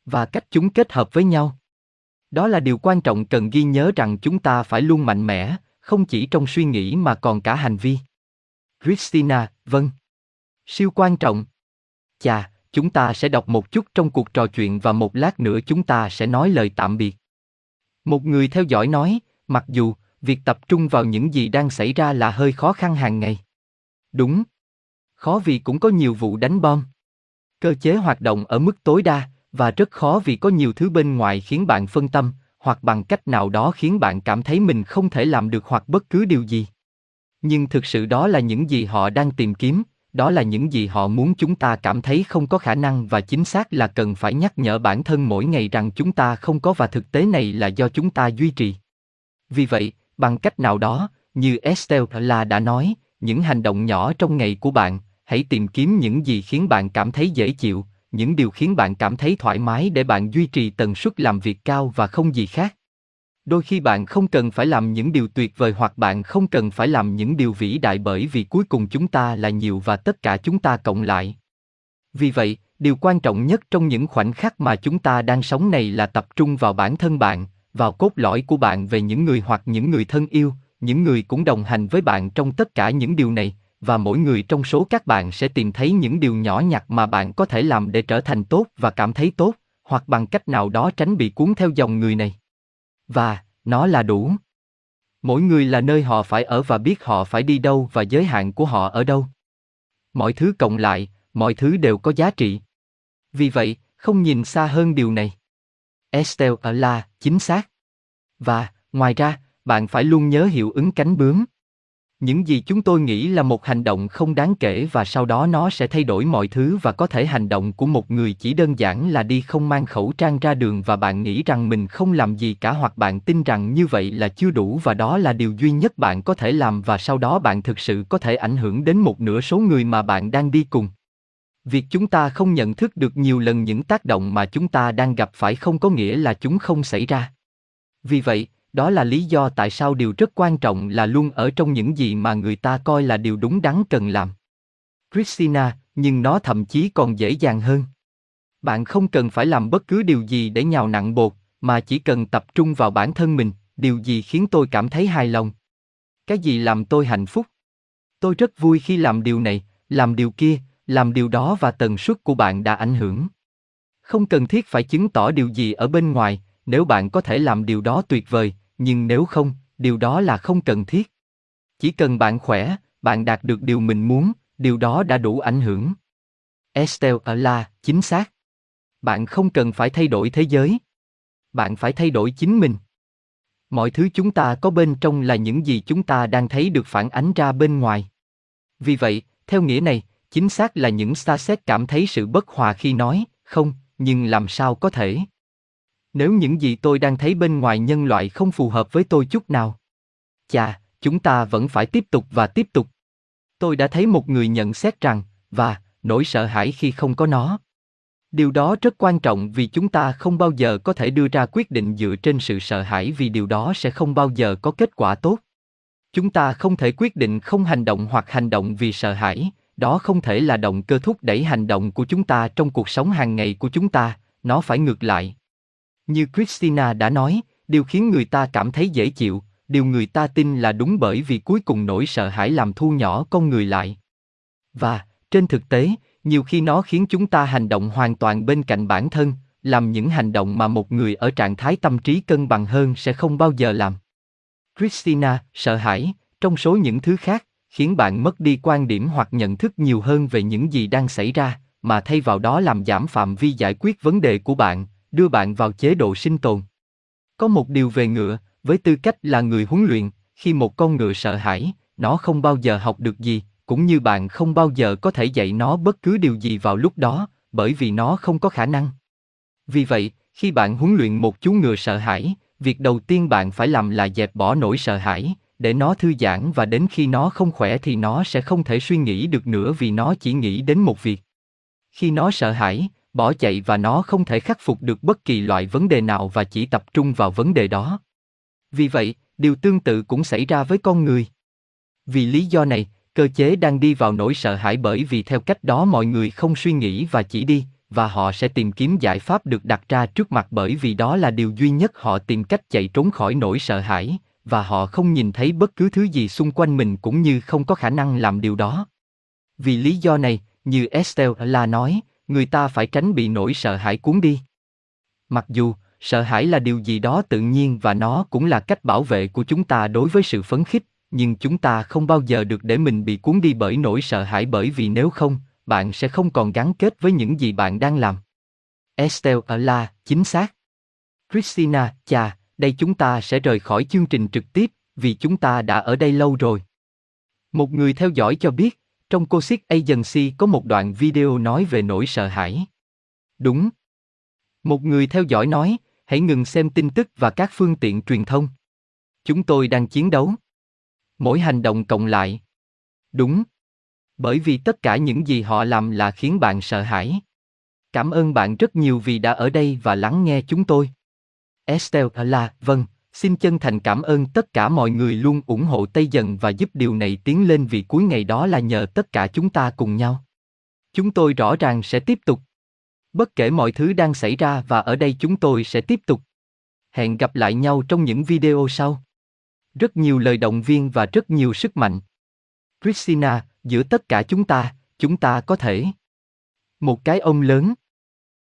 và cách chúng kết hợp với nhau. Đó là điều quan trọng cần ghi nhớ rằng chúng ta phải luôn mạnh mẽ, không chỉ trong suy nghĩ mà còn cả hành vi. Christina, vâng. Siêu quan trọng. Chà, chúng ta sẽ đọc một chút trong cuộc trò chuyện và một lát nữa chúng ta sẽ nói lời tạm biệt. Một người theo dõi nói, mặc dù, việc tập trung vào những gì đang xảy ra là hơi khó khăn hàng ngày. Đúng. Khó vì cũng có nhiều vụ đánh bom. Cơ chế hoạt động ở mức tối đa, và rất khó vì có nhiều thứ bên ngoài khiến bạn phân tâm, hoặc bằng cách nào đó khiến bạn cảm thấy mình không thể làm được hoặc bất cứ điều gì. Nhưng thực sự đó là những gì họ đang tìm kiếm, đó là những gì họ muốn chúng ta cảm thấy không có khả năng và chính xác là cần phải nhắc nhở bản thân mỗi ngày rằng chúng ta không có và thực tế này là do chúng ta duy trì. Vì vậy, bằng cách nào đó, như Estelle là đã nói, những hành động nhỏ trong ngày của bạn, hãy tìm kiếm những gì khiến bạn cảm thấy dễ chịu, những điều khiến bạn cảm thấy thoải mái để bạn duy trì tần suất làm việc cao và không gì khác đôi khi bạn không cần phải làm những điều tuyệt vời hoặc bạn không cần phải làm những điều vĩ đại bởi vì cuối cùng chúng ta là nhiều và tất cả chúng ta cộng lại. Vì vậy, điều quan trọng nhất trong những khoảnh khắc mà chúng ta đang sống này là tập trung vào bản thân bạn, vào cốt lõi của bạn về những người hoặc những người thân yêu, những người cũng đồng hành với bạn trong tất cả những điều này, và mỗi người trong số các bạn sẽ tìm thấy những điều nhỏ nhặt mà bạn có thể làm để trở thành tốt và cảm thấy tốt, hoặc bằng cách nào đó tránh bị cuốn theo dòng người này và, nó là đủ. Mỗi người là nơi họ phải ở và biết họ phải đi đâu và giới hạn của họ ở đâu. Mọi thứ cộng lại, mọi thứ đều có giá trị. Vì vậy, không nhìn xa hơn điều này. Estelle ở là chính xác. Và, ngoài ra, bạn phải luôn nhớ hiệu ứng cánh bướm những gì chúng tôi nghĩ là một hành động không đáng kể và sau đó nó sẽ thay đổi mọi thứ và có thể hành động của một người chỉ đơn giản là đi không mang khẩu trang ra đường và bạn nghĩ rằng mình không làm gì cả hoặc bạn tin rằng như vậy là chưa đủ và đó là điều duy nhất bạn có thể làm và sau đó bạn thực sự có thể ảnh hưởng đến một nửa số người mà bạn đang đi cùng. Việc chúng ta không nhận thức được nhiều lần những tác động mà chúng ta đang gặp phải không có nghĩa là chúng không xảy ra. Vì vậy, đó là lý do tại sao điều rất quan trọng là luôn ở trong những gì mà người ta coi là điều đúng đắn cần làm. Christina, nhưng nó thậm chí còn dễ dàng hơn. Bạn không cần phải làm bất cứ điều gì để nhào nặng bột, mà chỉ cần tập trung vào bản thân mình, điều gì khiến tôi cảm thấy hài lòng. Cái gì làm tôi hạnh phúc? Tôi rất vui khi làm điều này, làm điều kia, làm điều đó và tần suất của bạn đã ảnh hưởng. Không cần thiết phải chứng tỏ điều gì ở bên ngoài, nếu bạn có thể làm điều đó tuyệt vời, nhưng nếu không, điều đó là không cần thiết. Chỉ cần bạn khỏe, bạn đạt được điều mình muốn, điều đó đã đủ ảnh hưởng. Estelle ở là, chính xác. Bạn không cần phải thay đổi thế giới. Bạn phải thay đổi chính mình. Mọi thứ chúng ta có bên trong là những gì chúng ta đang thấy được phản ánh ra bên ngoài. Vì vậy, theo nghĩa này, chính xác là những xa xét cảm thấy sự bất hòa khi nói, không, nhưng làm sao có thể. Nếu những gì tôi đang thấy bên ngoài nhân loại không phù hợp với tôi chút nào. Chà, chúng ta vẫn phải tiếp tục và tiếp tục. Tôi đã thấy một người nhận xét rằng, và, nỗi sợ hãi khi không có nó. Điều đó rất quan trọng vì chúng ta không bao giờ có thể đưa ra quyết định dựa trên sự sợ hãi vì điều đó sẽ không bao giờ có kết quả tốt. Chúng ta không thể quyết định không hành động hoặc hành động vì sợ hãi, đó không thể là động cơ thúc đẩy hành động của chúng ta trong cuộc sống hàng ngày của chúng ta, nó phải ngược lại. Như Christina đã nói, điều khiến người ta cảm thấy dễ chịu, điều người ta tin là đúng bởi vì cuối cùng nỗi sợ hãi làm thu nhỏ con người lại. Và, trên thực tế, nhiều khi nó khiến chúng ta hành động hoàn toàn bên cạnh bản thân, làm những hành động mà một người ở trạng thái tâm trí cân bằng hơn sẽ không bao giờ làm. Christina, sợ hãi, trong số những thứ khác, khiến bạn mất đi quan điểm hoặc nhận thức nhiều hơn về những gì đang xảy ra, mà thay vào đó làm giảm phạm vi giải quyết vấn đề của bạn, đưa bạn vào chế độ sinh tồn. Có một điều về ngựa, với tư cách là người huấn luyện, khi một con ngựa sợ hãi, nó không bao giờ học được gì, cũng như bạn không bao giờ có thể dạy nó bất cứ điều gì vào lúc đó, bởi vì nó không có khả năng. Vì vậy, khi bạn huấn luyện một chú ngựa sợ hãi, việc đầu tiên bạn phải làm là dẹp bỏ nỗi sợ hãi, để nó thư giãn và đến khi nó không khỏe thì nó sẽ không thể suy nghĩ được nữa vì nó chỉ nghĩ đến một việc. Khi nó sợ hãi, bỏ chạy và nó không thể khắc phục được bất kỳ loại vấn đề nào và chỉ tập trung vào vấn đề đó. Vì vậy, điều tương tự cũng xảy ra với con người. Vì lý do này, cơ chế đang đi vào nỗi sợ hãi bởi vì theo cách đó mọi người không suy nghĩ và chỉ đi, và họ sẽ tìm kiếm giải pháp được đặt ra trước mặt bởi vì đó là điều duy nhất họ tìm cách chạy trốn khỏi nỗi sợ hãi, và họ không nhìn thấy bất cứ thứ gì xung quanh mình cũng như không có khả năng làm điều đó. Vì lý do này, như Estelle là nói, người ta phải tránh bị nỗi sợ hãi cuốn đi. Mặc dù, sợ hãi là điều gì đó tự nhiên và nó cũng là cách bảo vệ của chúng ta đối với sự phấn khích, nhưng chúng ta không bao giờ được để mình bị cuốn đi bởi nỗi sợ hãi bởi vì nếu không, bạn sẽ không còn gắn kết với những gì bạn đang làm. Estelle ở La, chính xác. Christina, chà, đây chúng ta sẽ rời khỏi chương trình trực tiếp, vì chúng ta đã ở đây lâu rồi. Một người theo dõi cho biết, trong Cosic Agency có một đoạn video nói về nỗi sợ hãi. Đúng. Một người theo dõi nói, hãy ngừng xem tin tức và các phương tiện truyền thông. Chúng tôi đang chiến đấu. Mỗi hành động cộng lại. Đúng. Bởi vì tất cả những gì họ làm là khiến bạn sợ hãi. Cảm ơn bạn rất nhiều vì đã ở đây và lắng nghe chúng tôi. Estelle là, vâng, xin chân thành cảm ơn tất cả mọi người luôn ủng hộ Tây Dần và giúp điều này tiến lên vì cuối ngày đó là nhờ tất cả chúng ta cùng nhau. Chúng tôi rõ ràng sẽ tiếp tục. Bất kể mọi thứ đang xảy ra và ở đây chúng tôi sẽ tiếp tục. Hẹn gặp lại nhau trong những video sau. Rất nhiều lời động viên và rất nhiều sức mạnh. Christina, giữa tất cả chúng ta, chúng ta có thể. Một cái ông lớn.